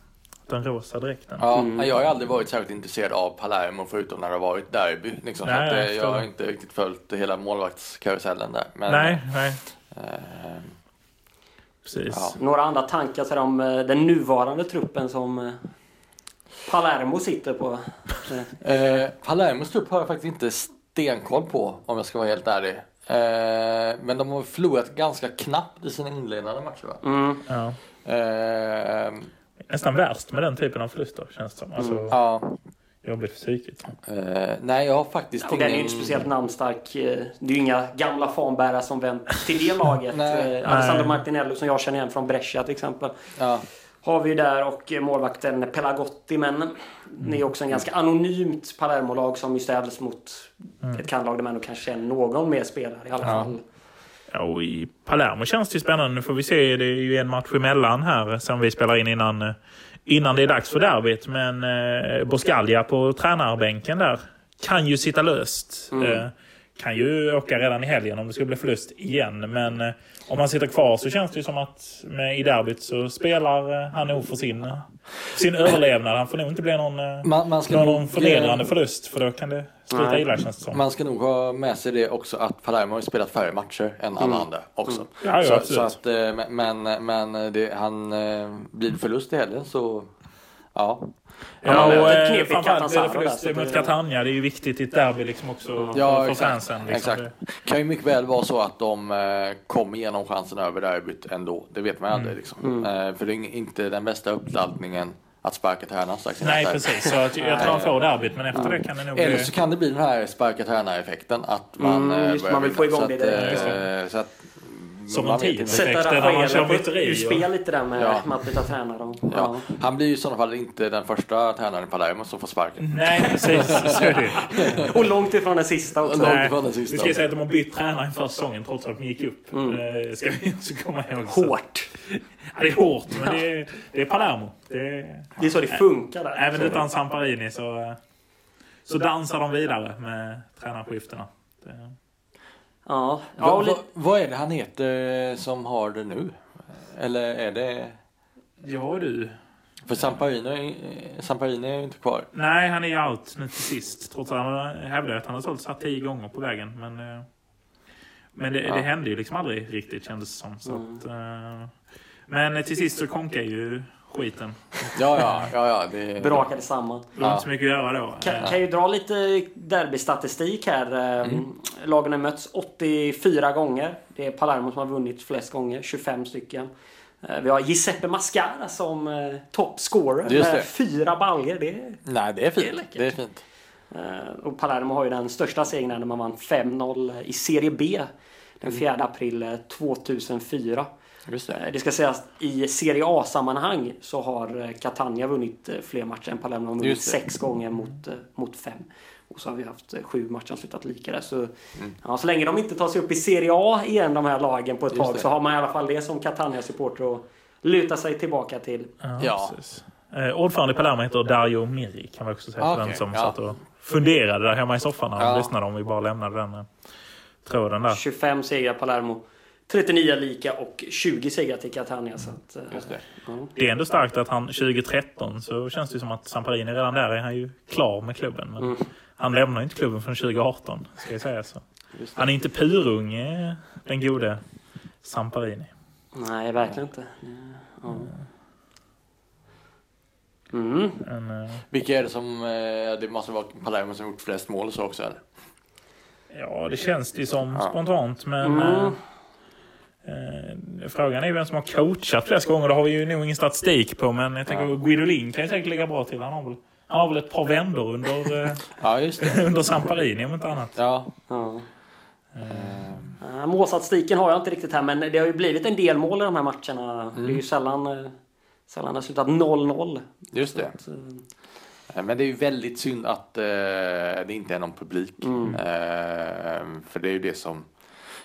den rosa dräkten. Ja, Mm. Jag har aldrig varit särskilt intresserad av Palermo förutom när det har varit derby. Liksom, Nej, så att, jag eh, jag har inte riktigt följt hela målvaktskarusellen där. Men, Nej, nej, Eh, precis. Ja. Några andra tankar så här om eh, den nuvarande truppen som eh, Palermo sitter på. [laughs] Eh, Palermos trupp har jag faktiskt inte stenkoll på om jag ska vara helt ärlig. Eh, men de har förlorat ganska knappt i sina inledande matcher va? Mm. Ja. Eh, Nästan värst med den typen av förluster känns det som. Alltså, ja. Jobbigt för psyket. Eh, nej, jag har faktiskt Och den är ju inte speciellt namnstark. Eh, Det är ju inga gamla fanbärare som vänt till det [laughs] laget. Nej. Eh, Alessandro Nej. Martinello som jag känner igen från Brescia till exempel. Ja. Har vi där och målvakten Pelagotti men det är också en ganska anonymt Palermo-lag som ju ställs mot ett kannlag där man kanske känner någon mer spelare i alla Ja. fall. Ja, och i Palermo känns det ju spännande. Nu får vi se. Det är ju en match emellan här som vi spelar in innan, eh, innan det är dags för derbyt. Men eh, Boscaglia på tränarbänken där kan ju sitta löst. Eh, kan ju åka redan i helgen om det skulle bli förlust igen. Men eh, om han sitter kvar så känns det ju som att med, i derbyt så spelar eh, han nog för sin, sin överlevnad. Han får nog inte bli någon, eh, Man, man, ska någon förnedrande förlust. För då kan det sluta Nej. illa känns det som. man ska nog ha med sig det också att Palermo har spelat färre matcher än alla andra också. Ja, ja, så, absolut. så att, eh, men men det, han eh, blir det förlust i helgen så ja. Ja, och eh, framförallt blir det förlust mot Catania. Det är ju viktigt i ett derby liksom också Ja, för, exakt. fansen. Liksom. exakt. kan ju mycket väl vara så att de eh, kommer igenom chansen över derbyt ändå. Det vet man ju aldrig. Liksom. Eh, för det är inte den bästa uppladdningen att sparka tränaren strax innan Nej, precis. Så att, jag tror han får derbyt, men efter det kan det nog Eller bli... så kan det bli den här sparka tränare-effekten. Att man, Mm, eh, just, man vill få igång så det att, direkt, eh, så att, Som man en vet inte. tid. Sätta Effekten när man kör byteri ur spel lite där med, Ja. med att byta tränare. Och, Ja. Han blir ju i sådana fall inte den första tränaren i Palermo som får sparken. Nej, precis. Så är det. ja. [laughs] och långt ifrån den sista också. Långt ifrån den Vi sista. ska ju säga att de har bytt tränare inför säsongen trots att de gick upp. Det ska vi också komma ihåg. Så- Hårt. Ja, det är hårt, men det är, det är Palermo. Det är, Det är så det funkar där. även utan Samparini så, så dansar de vidare med tränarskiftena. Det, Ja, ja Va, och va, lite, vad är det han heter som har det nu? Eller är det... ja du. För Samparini, är- Samparini är ju inte kvar. Nej, han är out nu till sist. Trots att han hävdar att han har sålt sig tio gånger på vägen. Men, eh, men det, Ja. det hände ju liksom aldrig riktigt kändes det som. Så Mm. att, eh, men till sist så konkar ju skiten. Ja, ja, ja. ja det, brakade samman. Det var inte så mycket att göra då. Kan, kan ju dra lite derbystatistik här. Eh, Lagen har mötts 84 gånger. Det är Palermo som har vunnit flest gånger, 25 stycken. Eh, Vi har Giuseppe Mascara som eh, toppscorer med fyra baljor. Det är, Nej, det är Det är fint. läckert. Det är fint. eh, och Palermo har ju den största segern när man vann 5-0 i Serie B den 4 april eh, 2004. Just det. Eh, Det ska sägas i Serie A-sammanhang så har eh, Catania vunnit eh, fler matcher än Palermo. De har vunnit sex gånger mot, mot fem. Och så har vi haft sju matcher som slutat lika där. Så, Mm. ja, så länge de inte tar sig upp i Serie A igen, de här lagen, på ett Just tag det. så har man i alla fall det som Catania-supporter att luta sig tillbaka till. Ja, Ja. Eh, ordförande i Palermo heter Dario Miri, kan man också säga. För Okej, den som ja. satt och funderade där hemma i soffan när de Ja. lyssnade. Om vi bara lämnade den tråden där. 25 segrar Palermo, 39 lika och 20 segrar till Catania. Så att, eh, Just det. ja. Det är ändå starkt att han 2013 så känns det som att Samparini redan där är han ju klar med klubben. Men Mm. han lämnar inte klubben från 2018, ska jag säga så. Han är inte purung, den gode Samparini. Nej, verkligen inte. Ja. Mm. Men, eh, Vilka är det som... eh, Det måste vara Palermo som gjort flest mål och så också eller? ja, det känns det ju som Ja. spontant. Men Mm. Eh, frågan är vem som har coachat flest gånger. Det har vi ju nog ingen statistik på. Men jag tänker Ja. Guidolin kan ju säkert ligga bra till. Han har väl, han har väl ett par vändor under, eh, [laughs] Ja, under Samparini om inte annat. Ja. Ja. Eh, Uh, målstatistiken har jag inte riktigt här men det har ju blivit en del mål i de här matcherna. Det är ju sällan, eh, sällan det har slutat 0-0. Just det. Men det är ju väldigt synd att eh, det inte är någon publik. Mm. Eh, för det är ju det som...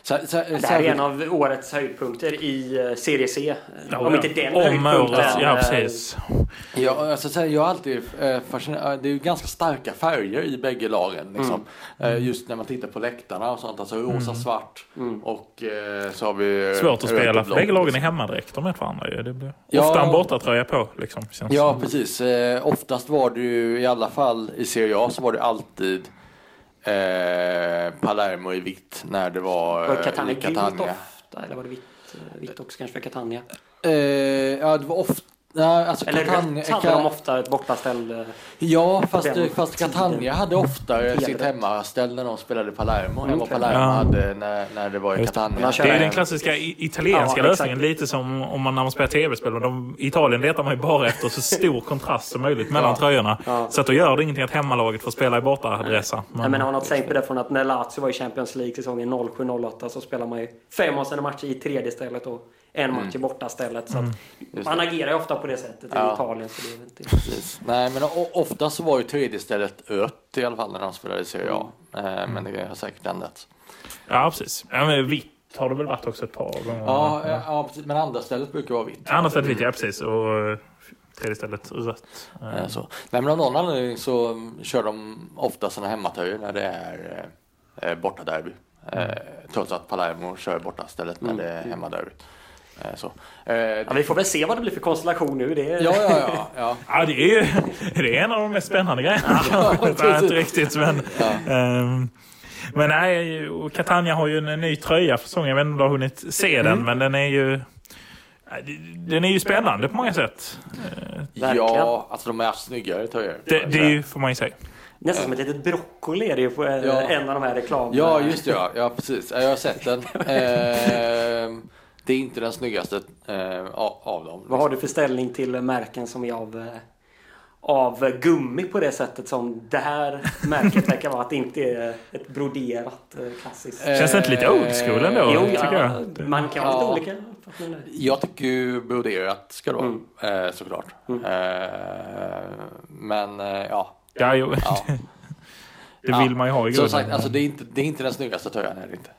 Så, så, det här är en av årets höjdpunkter i eh, Serie C. Ja, Om inte den Om höjdpunkten. året, ja eh, precis. Ja, alltså, så här, jag har alltid eh, fascinerad. Det är ju ganska starka färger i bägge lagen. Liksom. Eh, just när man tittar på läktarna och sånt. Alltså rosa, svart Mm. och så har vi... Svårt att spela för bägge lagen är hemmadräkter med varandra. Det blir Ja. ofta en bortatröja på. Liksom, känns Ja, som. precis. Oftast var det ju, i alla fall i Serie A, så var det alltid eh, Palermo i vitt när det var Var eh, Catania gult Catania. ofta? Eller var det vitt, eh, vitt också kanske för Catania? Eh, ja, det var ofta Ja, alltså Eller Catania, rött hade de ofta ett bortaställ. eh, Ja, fast, fast. Catania hade oftare Helt sitt rätt. hemmaställ när de spelade Palermo än vad. Palermo Ja. hade när, när det var i. Catania. Det är en- den klassiska italienska Ja, lösningen. exakt. Lite som om man när man spelar tv-spel. De, I Italien letar man ju bara efter så stor kontrast som möjligt mellan tröjorna. Ja. Så att då gör det ingenting att hemmalaget får spela i bortaadressa. Men, Jag menar, har något tänkt på det från att när Lazio var i Champions League säsongen 07-08 så spelar man ju fem av sina matcher i tredje stället och en match i bortastället. Så att man agerar ju ofta på det sättet i Ja. Italien. Så det är väl inte... Precis. Nej, men ofta så var ju tredje stället rött i alla fall när de spelade i Serie A. Eh, Men det har säkert ändrats. ja, precis. Ja, men vitt har det väl varit också ett par gånger. Ja, ja, ja precis. Men andra stället brukar vara vitt. Andra stället vitt, ja precis. Och eh, tredje stället rött. Eh, Så. Nej, men av någon anledning så mm, kör de ofta sina hemmatröjor när det är eh, bortaderby. Eh, trots att Palermo kör bortastället när det är hemmaderby. Eh, så. Eh, Ja, vi får väl se vad det blir för konstellation nu. Det är... ja, ja, ja. ja. [laughs] Ja, det är ju det är en av de mest spännande grejerna. det [laughs] är inte riktigt, men... ehm, men nej, och Catania har ju en ny tröja för säsongen. Jag vet inte om du har hunnit se den, men den är ju... Den är ju spännande på många sätt. Verkligen. ja, alltså de är snyggare tröjor. Det, det är ju, får man ju säga. Nästan som ett litet broccoli är det ju på eh, Ja. en av de här reklamerna. Ja, just det. Ja, ja precis. Ja, Jag har sett den. [laughs] Eh, det är inte den snyggaste eh, av dem. Vad har du för ställning till märken som är av, eh, av gummi på det sättet som det här märket verkar vara? Att det inte är ett broderat eh, klassiskt. Eh, Känns det inte lite old school ändå? jo, ja, jag. man kan ha lite Ja. olika uppfattningar. Jag tycker ju broderat ska det vara, Mm. eh, såklart. Eh, men eh, ja. Ja, jo. ja. [laughs] Det Ja. vill man ju ha i Som grunden. sagt, alltså, det, är inte, det är inte den snyggaste tröjan. Är det inte.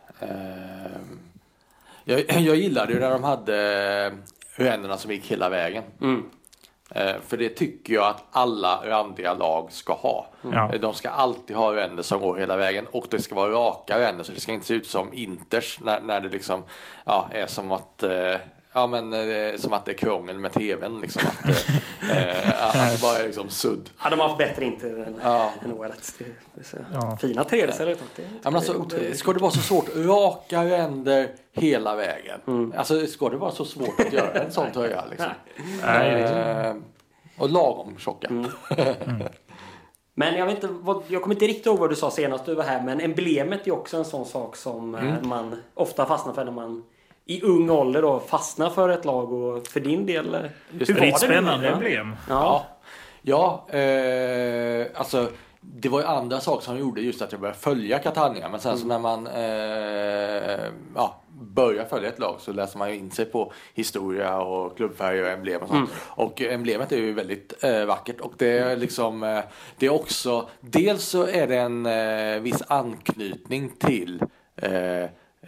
Eh, jag, [clears throat] jag gillade ju när de hade ränderna som gick hela vägen. Mm. Eh, För det tycker jag att alla randiga lag ska ha. Eh, De ska alltid ha ränder som går hela vägen och det ska vara raka ränder så det ska inte se ut som Inters när, när det liksom ja, är som att eh, Ja men eh, som att det är krångel med tvn liksom. Att, eh, [laughs] eh, att det bara är liksom sudd. Ja, de har haft bättre inte än, Ja. än årets. Det, det så Ja. Fina tredjeställer. Det, Ja, men alltså, ska det vara så svårt? Raka ränder hela vägen. Alltså ska det vara så svårt att göra en sån tröja liksom? Nej, Eh, och lagom tjocka. Men jag, vet inte, vad, jag kommer inte riktigt ihåg vad du sa senast du var här. Men emblemet är också en sån sak som eh, Mm. man ofta fastnar för när man i ung ålder då fastnar för ett lag. Och för din del, eh, hur Det är var det? spännande Ja. emblem. Ja. Ja, ja eh, alltså det var ju andra saker som gjorde just att jag började följa Catania. Men sen så när man eh, ja, börjar följa ett lag så läser man ju in sig på historia och klubbfärger och emblem och sånt. Och emblemet är ju väldigt eh, vackert och det är liksom eh, det är också dels så är det en eh, viss anknytning till eh,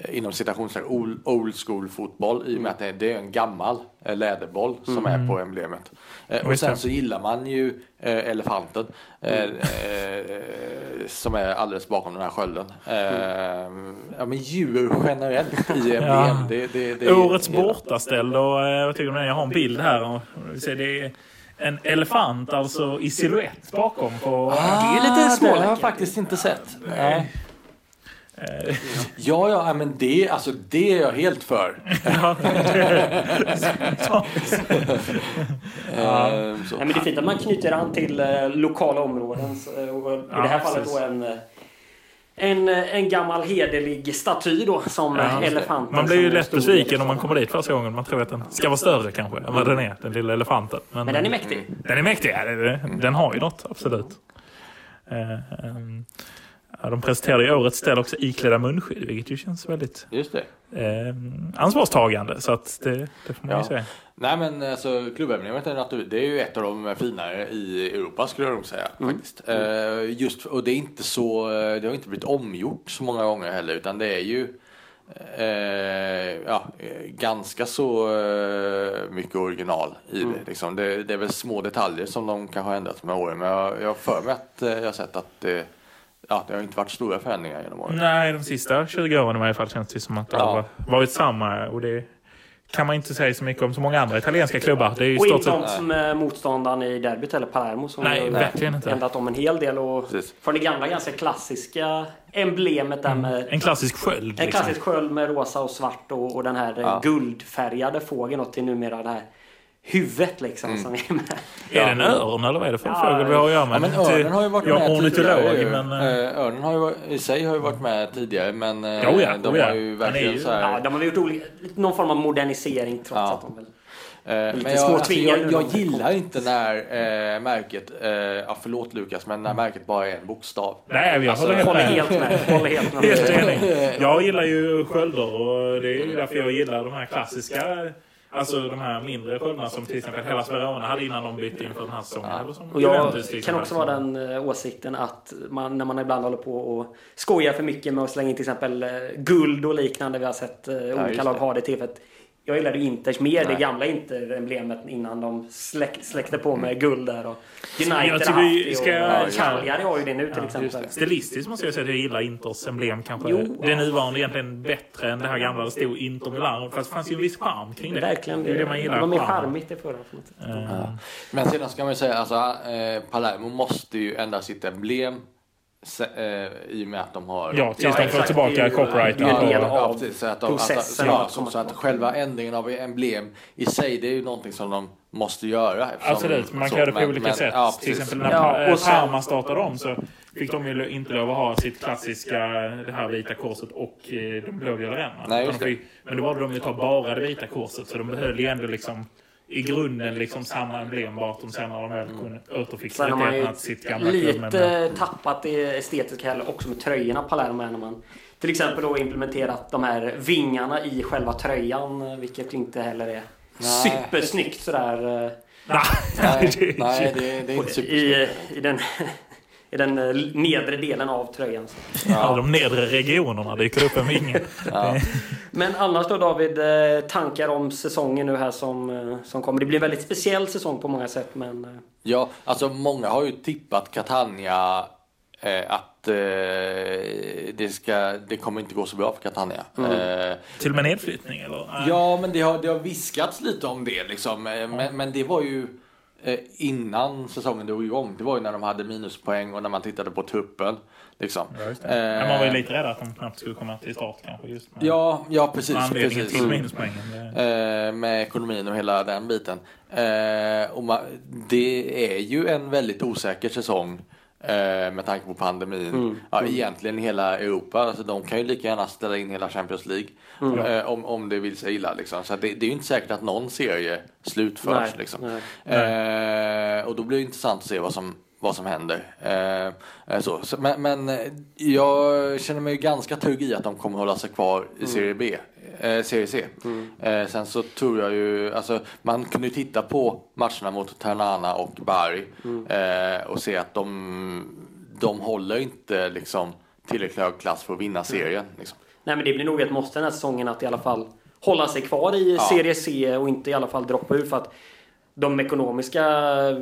inom citationstecken old, old school fotboll i och med att det, är en gammal eh, läderboll som är på emblemet. Eh, och Visst sen så gillar man ju eh, elefanten eh, eh, som är alldeles bakom den här skölden. Eh, ja men djur generellt i [laughs] emblem. Ja. Det, det, det, Årets bortaställ och eh, vad tycker? Jag har en bild här. Ser, det är en elefant alltså i silhuett bakom. På, Ah, det är lite Det har jag småläckert. faktiskt inte sett. Nej. Eh, Ja, ja, ja, men det, alltså, det är jag helt för. ja, [laughs] Eh. Nej, men det är fint att man knyter an till eh, lokala områden. Eh, Och, I Ja, det här fallet precis. då en, eh, en, eh, en gammal hederlig staty då som Ja, eh, elefanten. Man blir ju lätt besviken om man kommer dit första gången. Man tror att den ska vara större kanske än vad den är, den lilla elefanten. Men den är mäktig. Den är mäktig, ja, den, den har ju något, absolut. Eh, ehm, ja, de presenterade i årets ställ också iklädda munskydd, vilket ju känns väldigt Just det. eh, ansvarstagande. Så att det, det får man ju Ja. säga. Nej men alltså klubbemblemet är natur, det är ju ett av de finare i Europa skulle jag nog säga. faktiskt. Eh, just, och det är inte så, eh, det har inte blivit omgjort så många gånger heller utan det är ju eh, ja, ganska så eh, mycket original i det, liksom. det. Det är väl små detaljer som de kanske har ändrat med åren men jag, jag har för mig att eh, jag har sett att det, ja, det har inte varit stora förändringar genom åren. Nej, de sista 20 åren i varje fall känns det som att det Ja. har varit samma. Och det kan man inte säga så mycket om så många andra italienska klubbar. Det är ju i Och stort inte sett... om som eh, motståndaren i derbyt eller Palermo som Nej, har verkligen inte. ändrat om en hel del. Och Precis. från det gamla ganska klassiska emblemet där med En klassisk sköld. en Liksom. klassisk sköld med rosa och svart och, och den här Ja. guldfärgade fågeln och till numera det här huvudet liksom Mm. som är med. Är det en örn eller vad är det för Ja, fågel vi har att göra Ja, med? men Inte- örnen har ju varit jag med ornitolog, tidigare. ju. men... eh, Eh, Örnen har ju i sig har ju varit med tidigare men eh, Jo, ja, de ja. har ju verkligen ju- så här... Ja, de har gjort olika, någon form av modernisering trots Ja. att de väl... Men jag, alltså, jag, jag gillar inte när eh, märket, eh, ja förlåt Lukas, men när märket bara är en bokstav. Nej, jag Alltså, håller helt Håller med. helt med. Håller helt med. Helt enig. [laughs] Jag gillar ju skölder och det är ju därför jag gillar de här klassiska Alltså de här mindre sköldarna som till exempel hela Verona hade innan de bytte inför den här säsongen. Eller som Och jag kan också vara den eh, åsikten att man, när man ibland håller på och skojar för mycket med att slänga in till exempel eh, guld och liknande. Vi har sett just olika lag ha det till. För att jag gillade ju Inters mer, Nej. det gamla Inter-emblemet innan de släck, släckte på med guld där. Och United Jag har tycker haft vi det ska- Cagliari har ju det nu till Ja, exempel. det. Stilistiskt måste jag säga att jag gillar Inters emblem kanske. Jo. det nuvarande är egentligen bättre än det här gamla. Det stod Inter Milan. Fast det fanns ju en viss charm kring det. Verkligen. Det är det man gillar. var mer charmigt i förra. något. Eh, Men sedan ska man ju säga, alltså eh, Palermo måste ju ändra sitt emblem eh, i och med att de har... Ja, tills Ja, de får tillbaka copyrighten. ja, precis, så att de, processen Att, att ja, så att själva ändringen av emblem i sig, det är ju någonting som de måste göra. Absolut, man så, kan göra det på men- olika men- sätt. Ja, till exempel när Ja, och Parma startade om så fick de ju inte lov att ha sitt klassiska det här vita korset och eh, de blågula ränderna. Men då valde de ju att ta bara det vita korset så de behöll ju ändå liksom i grunden liksom samma emblem de sen när de väl kunde återfick Sen har man sitt gamla klubb. Men, lite tappat det estetiska heller också med tröjorna Palermo är när man till exempel då implementerat de här vingarna i själva tröjan vilket inte heller är Nej. supersnyggt sådär. eh, nej, Nej, det- [laughs] nej det, det är inte super... I, i, den, I den eh, nedre delen av tröjan. ja, de nedre regionerna dyker upp en vinge. Ja. Men annars då David, eh, tankar om säsongen nu här som, eh, som kommer. Det blir en väldigt speciell säsong på många sätt men... Ja, alltså många har ju tippat Catania eh, att eh, det, ska, det kommer inte gå så bra för Catania. Eh, Till och med nedflyttning eller? Ja, men det har, det har viskats lite om det liksom. Eh, Men, men det var ju innan säsongen drog igång. Det var ju när de hade minuspoäng och när man tittade på truppen. Liksom. Ja. Men man var ju Eh, lite rädd att de knappt skulle komma till start kanske. Just med Ja, ja precis. anledningen precis. till minuspoängen. Eh, med ekonomin och hela den biten. Eh, och man, det är ju en väldigt osäker säsong eh, med tanke på pandemin. Ja, egentligen i hela Europa. Alltså, de kan ju lika gärna ställa in hela Champions League eh, om, om det vill sig illa. Liksom. Så det, det är ju inte säkert att någon serie slutförs. Nej, liksom. nej. Eh, och då blir det intressant att se vad som, vad som händer. Eh, eh, så. Men, men eh, jag känner mig ganska trygg i att de kommer hålla sig kvar i Serie B. Eh, serie C. Eh, sen så tror jag ju, alltså man kunde ju titta på matcherna mot Ternana och Bari eh, och se att de, de håller inte liksom tillräckligt hög klass för att vinna serien. Liksom. Nej men det blir nog ett måste den här säsongen att i alla fall hålla sig kvar i Ja. Serie C och inte i alla fall droppa ur för att de ekonomiska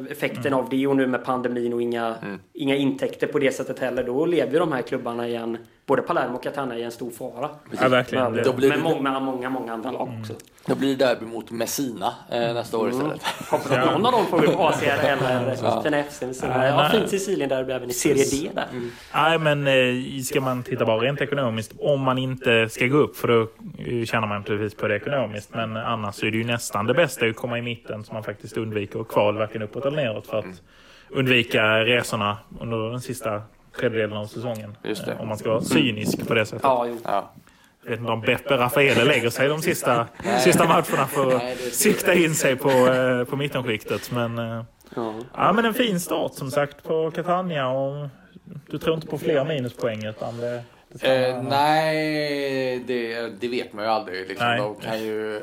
effekterna av det och nu med pandemin och inga, inga intäkter på det sättet heller. Då lever ju de här klubbarna igen, både Palermo och Catania i en stor fara. Ja, verkligen. Blir med många, många, många andra lag också. Då blir det derby mot Messina eh, nästa år istället. Hoppas att någon av dem får på ACR [laughs] eller Fina FC. Ja, fint Sicilien-derby även i Serie D där. Nej, men eh, ska man titta bara rent ekonomiskt, om man inte ska gå upp, för då eh, tjänar man naturligtvis på det ekonomiskt, men annars är det ju nästan det bästa att komma i mitten så man faktiskt undviker kval varken uppåt eller neråt för att undvika resorna under den sista tredjedelen av säsongen. Just det. Eh, Om man ska vara cynisk på det sättet. Ja, jo. Ja. Jag vet inte om Beppe Raffaele lägger sig de sista, sista matcherna för att sikta in sig på, eh, på mittenskiktet. Men, eh, Ja. ja, men en fin start som sagt på Catania. Och du tror inte på fler minuspoäng utan det, Eh, vara- nej, det, det vet man ju aldrig. Liksom. De, kan ju, eh,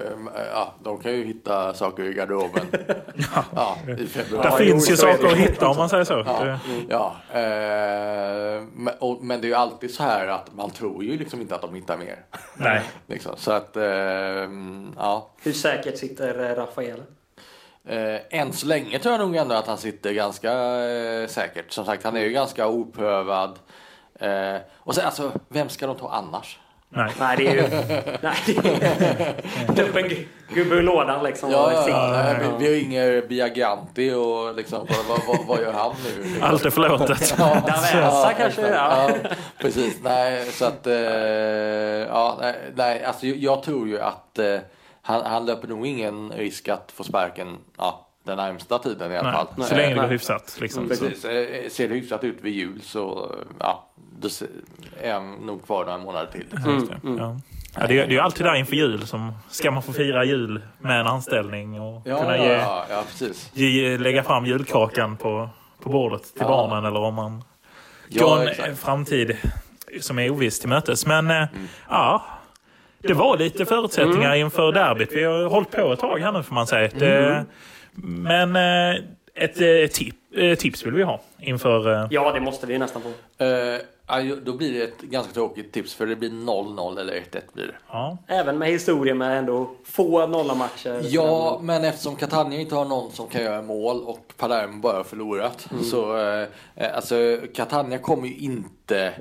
ja, de kan ju hitta saker i garderoben. [laughs] ja, i februari. Det finns ju saker att hitta om man säger så. Ja, ja eh, men, och, men det är ju alltid så här att man tror ju liksom inte att de hittar mer. Nej. [laughs] liksom. Så att, eh, ja. Hur säkert sitter eh, Rafael? Eh, än så länge tror jag nog ändå att han sitter ganska eh, säkert. Som sagt, han är ju ganska oprövad. Eh, och sen alltså, vem ska de ta annars? Nej. Nej, det är ju... Upp [laughs] en gu- gubbe ur lådan liksom. Ja, ja, sikta. ja, vi, vi ringer Biaganti och liksom, vad, vad, vad, vad gör han nu? Liksom? Allt är förlåtet. [laughs] Davensa kanske? Ja. Ja, precis. Nej, så att... Eh, ja, nej, alltså jag- jag tror ju att eh, han, han löper nog ingen risk att få sparken ja, den närmsta tiden i alla Nej, fall. så länge det går hyfsat. Liksom. Precis. Eh, Ser det hyfsat ut vid jul så ja, då är han nog kvar några månader till. Just det. Ja. Ja, det, är, det är ju alltid där inför jul som ska man få fira jul med en anställning och Ja, kunna ge, ja, ja, precis. ge, lägga fram julkakan på, på bordet till Ja. barnen eller om man Ja, går en exakt. framtid som är oviss till mötes. Men eh, ja, det var lite förutsättningar inför derbyt. Vi har hållit på ett tag här nu får man säga. Det, men eh, ett eh, tip, eh, tips vill vi ha inför... Eh, Ja, det måste vi nästan få. Eh, ju- då blir det ett ganska tråkigt tips för det blir 0-0 eller 1-1 blir det. ja. Även med historien med ändå få nollamatcher. Ja, men eftersom Catania inte har någon som kan göra mål och Palermo bara har förlorat. Så eh, eh, alltså Catania kommer ju inte eh,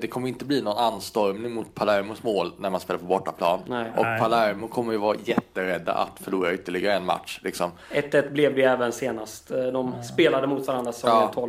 det kommer inte bli någon anstormning mot Palermos mål när man spelar på bortaplan. Nej. Och Nej. Palermo kommer ju vara jätterädda att förlora ytterligare en match. Liksom. 1-1 blev det även senast. Eh, De spelade mot varandra säsongen Ja.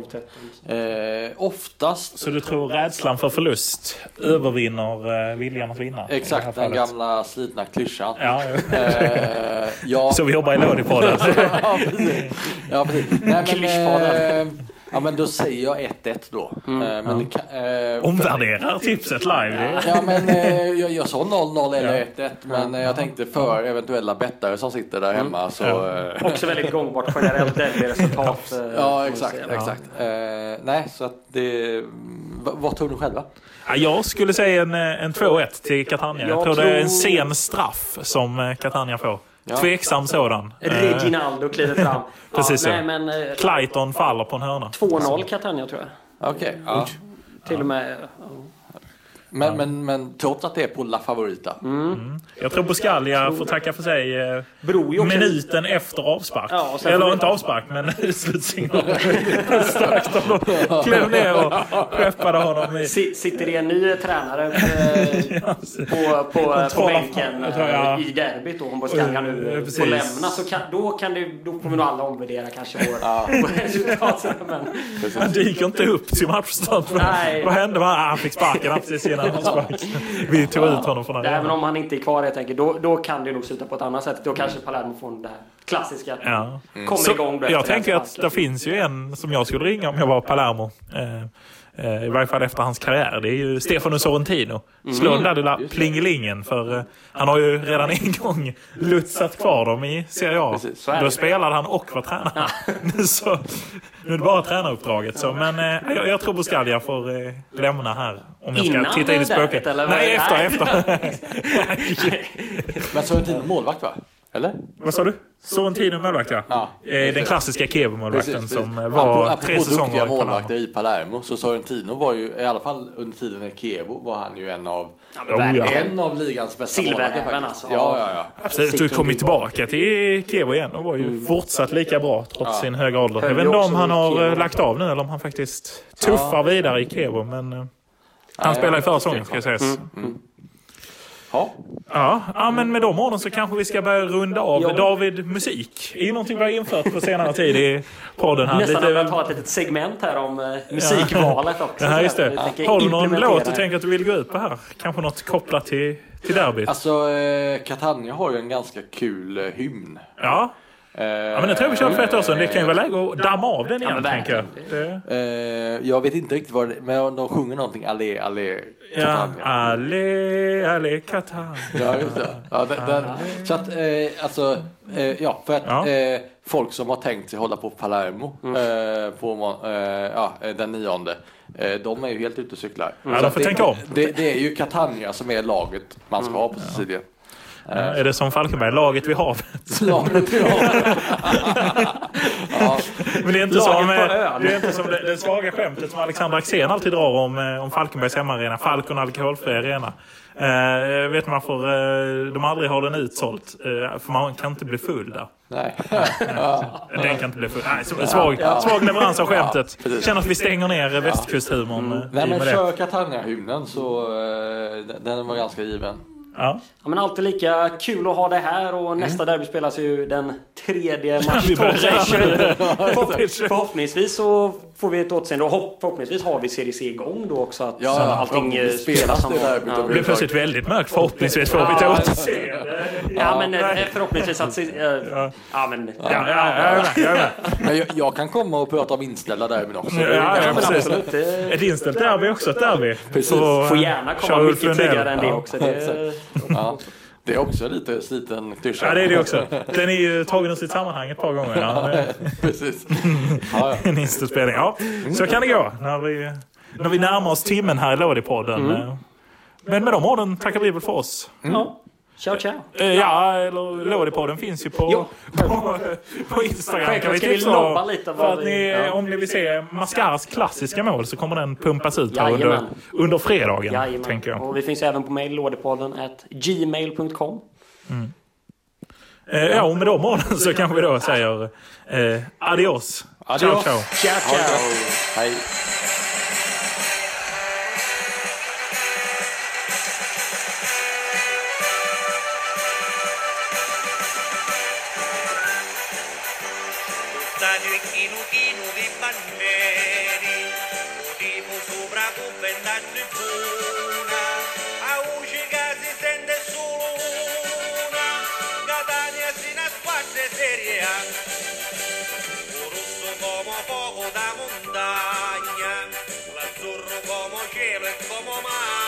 12-13. Eh, oftast, Så du tror rädslan för förlust övervinner eh, viljan att vinna? exakt den gamla slitna klyschan. Ja. Eh, ja, [laughs] Så vi jobbar i Lådipodden. [laughs] ja, precis. Ja, precis. Nej, men, eh, ja, men då säger jag 1-1 då. Mm. Eh, men eh, Omvärderar tipset live. Ja men eh, jag, jag sa 0-0 eller Ja. 1-1 men eh, jag tänkte för eventuella bettare som sitter där hemma så... Ja. eh, Också väldigt gångbart generellt [laughs] får Ja exakt, exakt. Nej så att det... v- vad tror du själva? Ja, jag skulle säga en, en 2-1 till Catania. Jag, Jag tror, det är en sen straff som Catania får. Ja. Tveksam sådan. Eh, Reginaldo kliver fram. [laughs] Precis ja, så. nej, men, eh, Clayton faller på en hörna. 2-0 Catania tror jag. Okej. ja. Till och med. ja. Men, men, men trots att det är på La Favorita. Jag tror Buscalia får tacka för sig eh, minuten efter avspark. Ja, Eller inte avspark, men slutsignalen. Strax de klev ner och skeppade honom i... Si- Sitter det en ny tränare eh, [laughs] på, på, på Kontroll- bänken jag tror jag- eh, i derbyt då, om Buscalia nu Eh, får precis. lämna, så kan, då, kan det, då kommer nog alla omvärdera kanske vår, [laughs] vår resultat. Men, Han dyker inte upp till matchstart. Nej. Vad hände? Han han fick sparken precis innan han sprack. Vi tog ut honom från även arenan. om han inte är kvar helt enkelt, då, då kan det nog sluta på ett annat sätt. Då kanske Palermo får det här klassiska. Ja. Kommer Så igång jag tänker att sparken. det finns ju en som jag skulle ringa om jag var Palermo. Eh, eh, I varje fall efter hans karriär. Det är ju Stefano Sorrentino. Slå den där lilla plingelingen. För eh, han har ju redan en gång lutsat kvar dem i Serie A. Precis, Då spelade han och var tränare. [laughs] så, nu är det bara tränaruppdraget. Så, men eh, jag, jag tror Buscalia får lämna här. Om jag ska Innan titta in i spöket. eller Nej, efter. efter. [laughs] Men Sorrentino målvakt va? Eller? Vad sa du? Sorrentino målvakt ja. Ja. Eh, Den klassiska Kevo-målvakten som eh, var Apropå- tre apropå säsonger i Palermo. målvakter i Palermo så Sorrentino var ju, i alla fall under tiden i Kevo var han ju en av, Ja, men Oh, ja. en av ligans bästa målvakter alltså. Ja, ja, ja. Absolut, du kom ju tillbaka till Kevo igen och var ju fortsatt lika bra trots Ja. sin höga ålder. Jag vet inte om han har Kevo. eh, lagt av nu eller om han faktiskt tuffar vidare i Kevo. Men han Nej, spelade i jag förra vet säsongen inte. ska sägas. Ja. Ja, ja, men med de orden så kanske vi ska börja runda av. Ja. David, musik är ju någonting vi har infört på senare tid i podden. Här. Nästan Lite- att ta ett litet segment här om eh, musikvalet också. Ja, just det. Vi tänker Har du någon låt du tänker att du vill gå ut på här? Kanske något kopplat till, till derbyt? Alltså, eh, Catania har ju en ganska kul eh, hymn. Ja. Eh, ja, men det tror jag vi körde för ett år sedan. Det kan ju vara läge att damma av den igen, men tänker jag. Det, Eh, jag vet inte riktigt vad det men de sjunger någonting allé, allé, ja, Catania. alle, alle Catania. Ja, just det. Ja, den, den, så att, eh, alltså, eh, ja, för att Ja. eh, folk som har tänkt sig hålla på Palermo eh, på ja, den nionde, de är ju helt ute och cyklar. Ja, de får det, tänka om. Det, det är ju Catania som är laget man ska ha på Sicilien. Ja, är det som Falkenberg, laget vid havet? [laughs] Laget, [laughs] ja. ja, Men det är inte Laget som, eh, det, är inte som det, det svaga skämtet som Alexander Axén alltid drar om, eh, om Falkenbergs hemmaarena. Falcon alkoholfri arena. Eh, vet man varför eh, de aldrig har den utsålt? Eh, för man kan inte bli full där. nej. [laughs] Den kan inte bli full. Nej, svag, svag leverans av skämtet. precis. Känner att vi stänger ner västkusthumorn. eh, Nej men kör Catania-hymnen så eh, den var ganska given. Ja. Ja, men alltid lika kul att ha det här och nästa derby spelas ju den tredje mars. [laughs] Förhopp- Förhoppningsvis så får vi ett återseende. Och hopp- förhoppningsvis har vi Serie C igång då också. Att Ja, ja, allting eh, spelas spelas som det Ja. Det blev plötsligt väldigt mörkt. Förhoppningsvis får vi ett återseende. Ja, men eh, förhoppningsvis att... eh, Ja, men... Men jag, jag kan komma och prata om inställda derbyn också. Ja, ja, precis. Ett inställt derby också ett derby. Precis. Får gärna komma mycket tidigare än det också. Det, Ja, det är också lite sliten klyscha. Ja, det är det också. Den är ju tagen ur sitt sammanhang ett par gånger. Ja, det är [laughs] Precis. [laughs] Ja, ja. en inspelning. Ja, så kan det gå när vi, när vi närmar oss timmen här i Lådipodden. Mm. Men med de orden tackar vi väl för oss. ja. Ciao, ciao. Eh, Ja, eller Lådipodden finns ju på, på, [laughs] på Instagram. Självklart kan vi ska vi lobba om. lite För att vi- ni, ja. om ni vill se Mascaras klassiska mål så kommer den pumpas ut här under, under fredagen. Jajamän. Tänker jag. Och vi finns även på mail, lådepodden at gmail.com. Eh, Ja, och med de orden så kanske vi då säger eh, adios. Adios. Ciao, ciao. Ciao, ciao. Hej. Montagna l'azzurro come cielo e come mare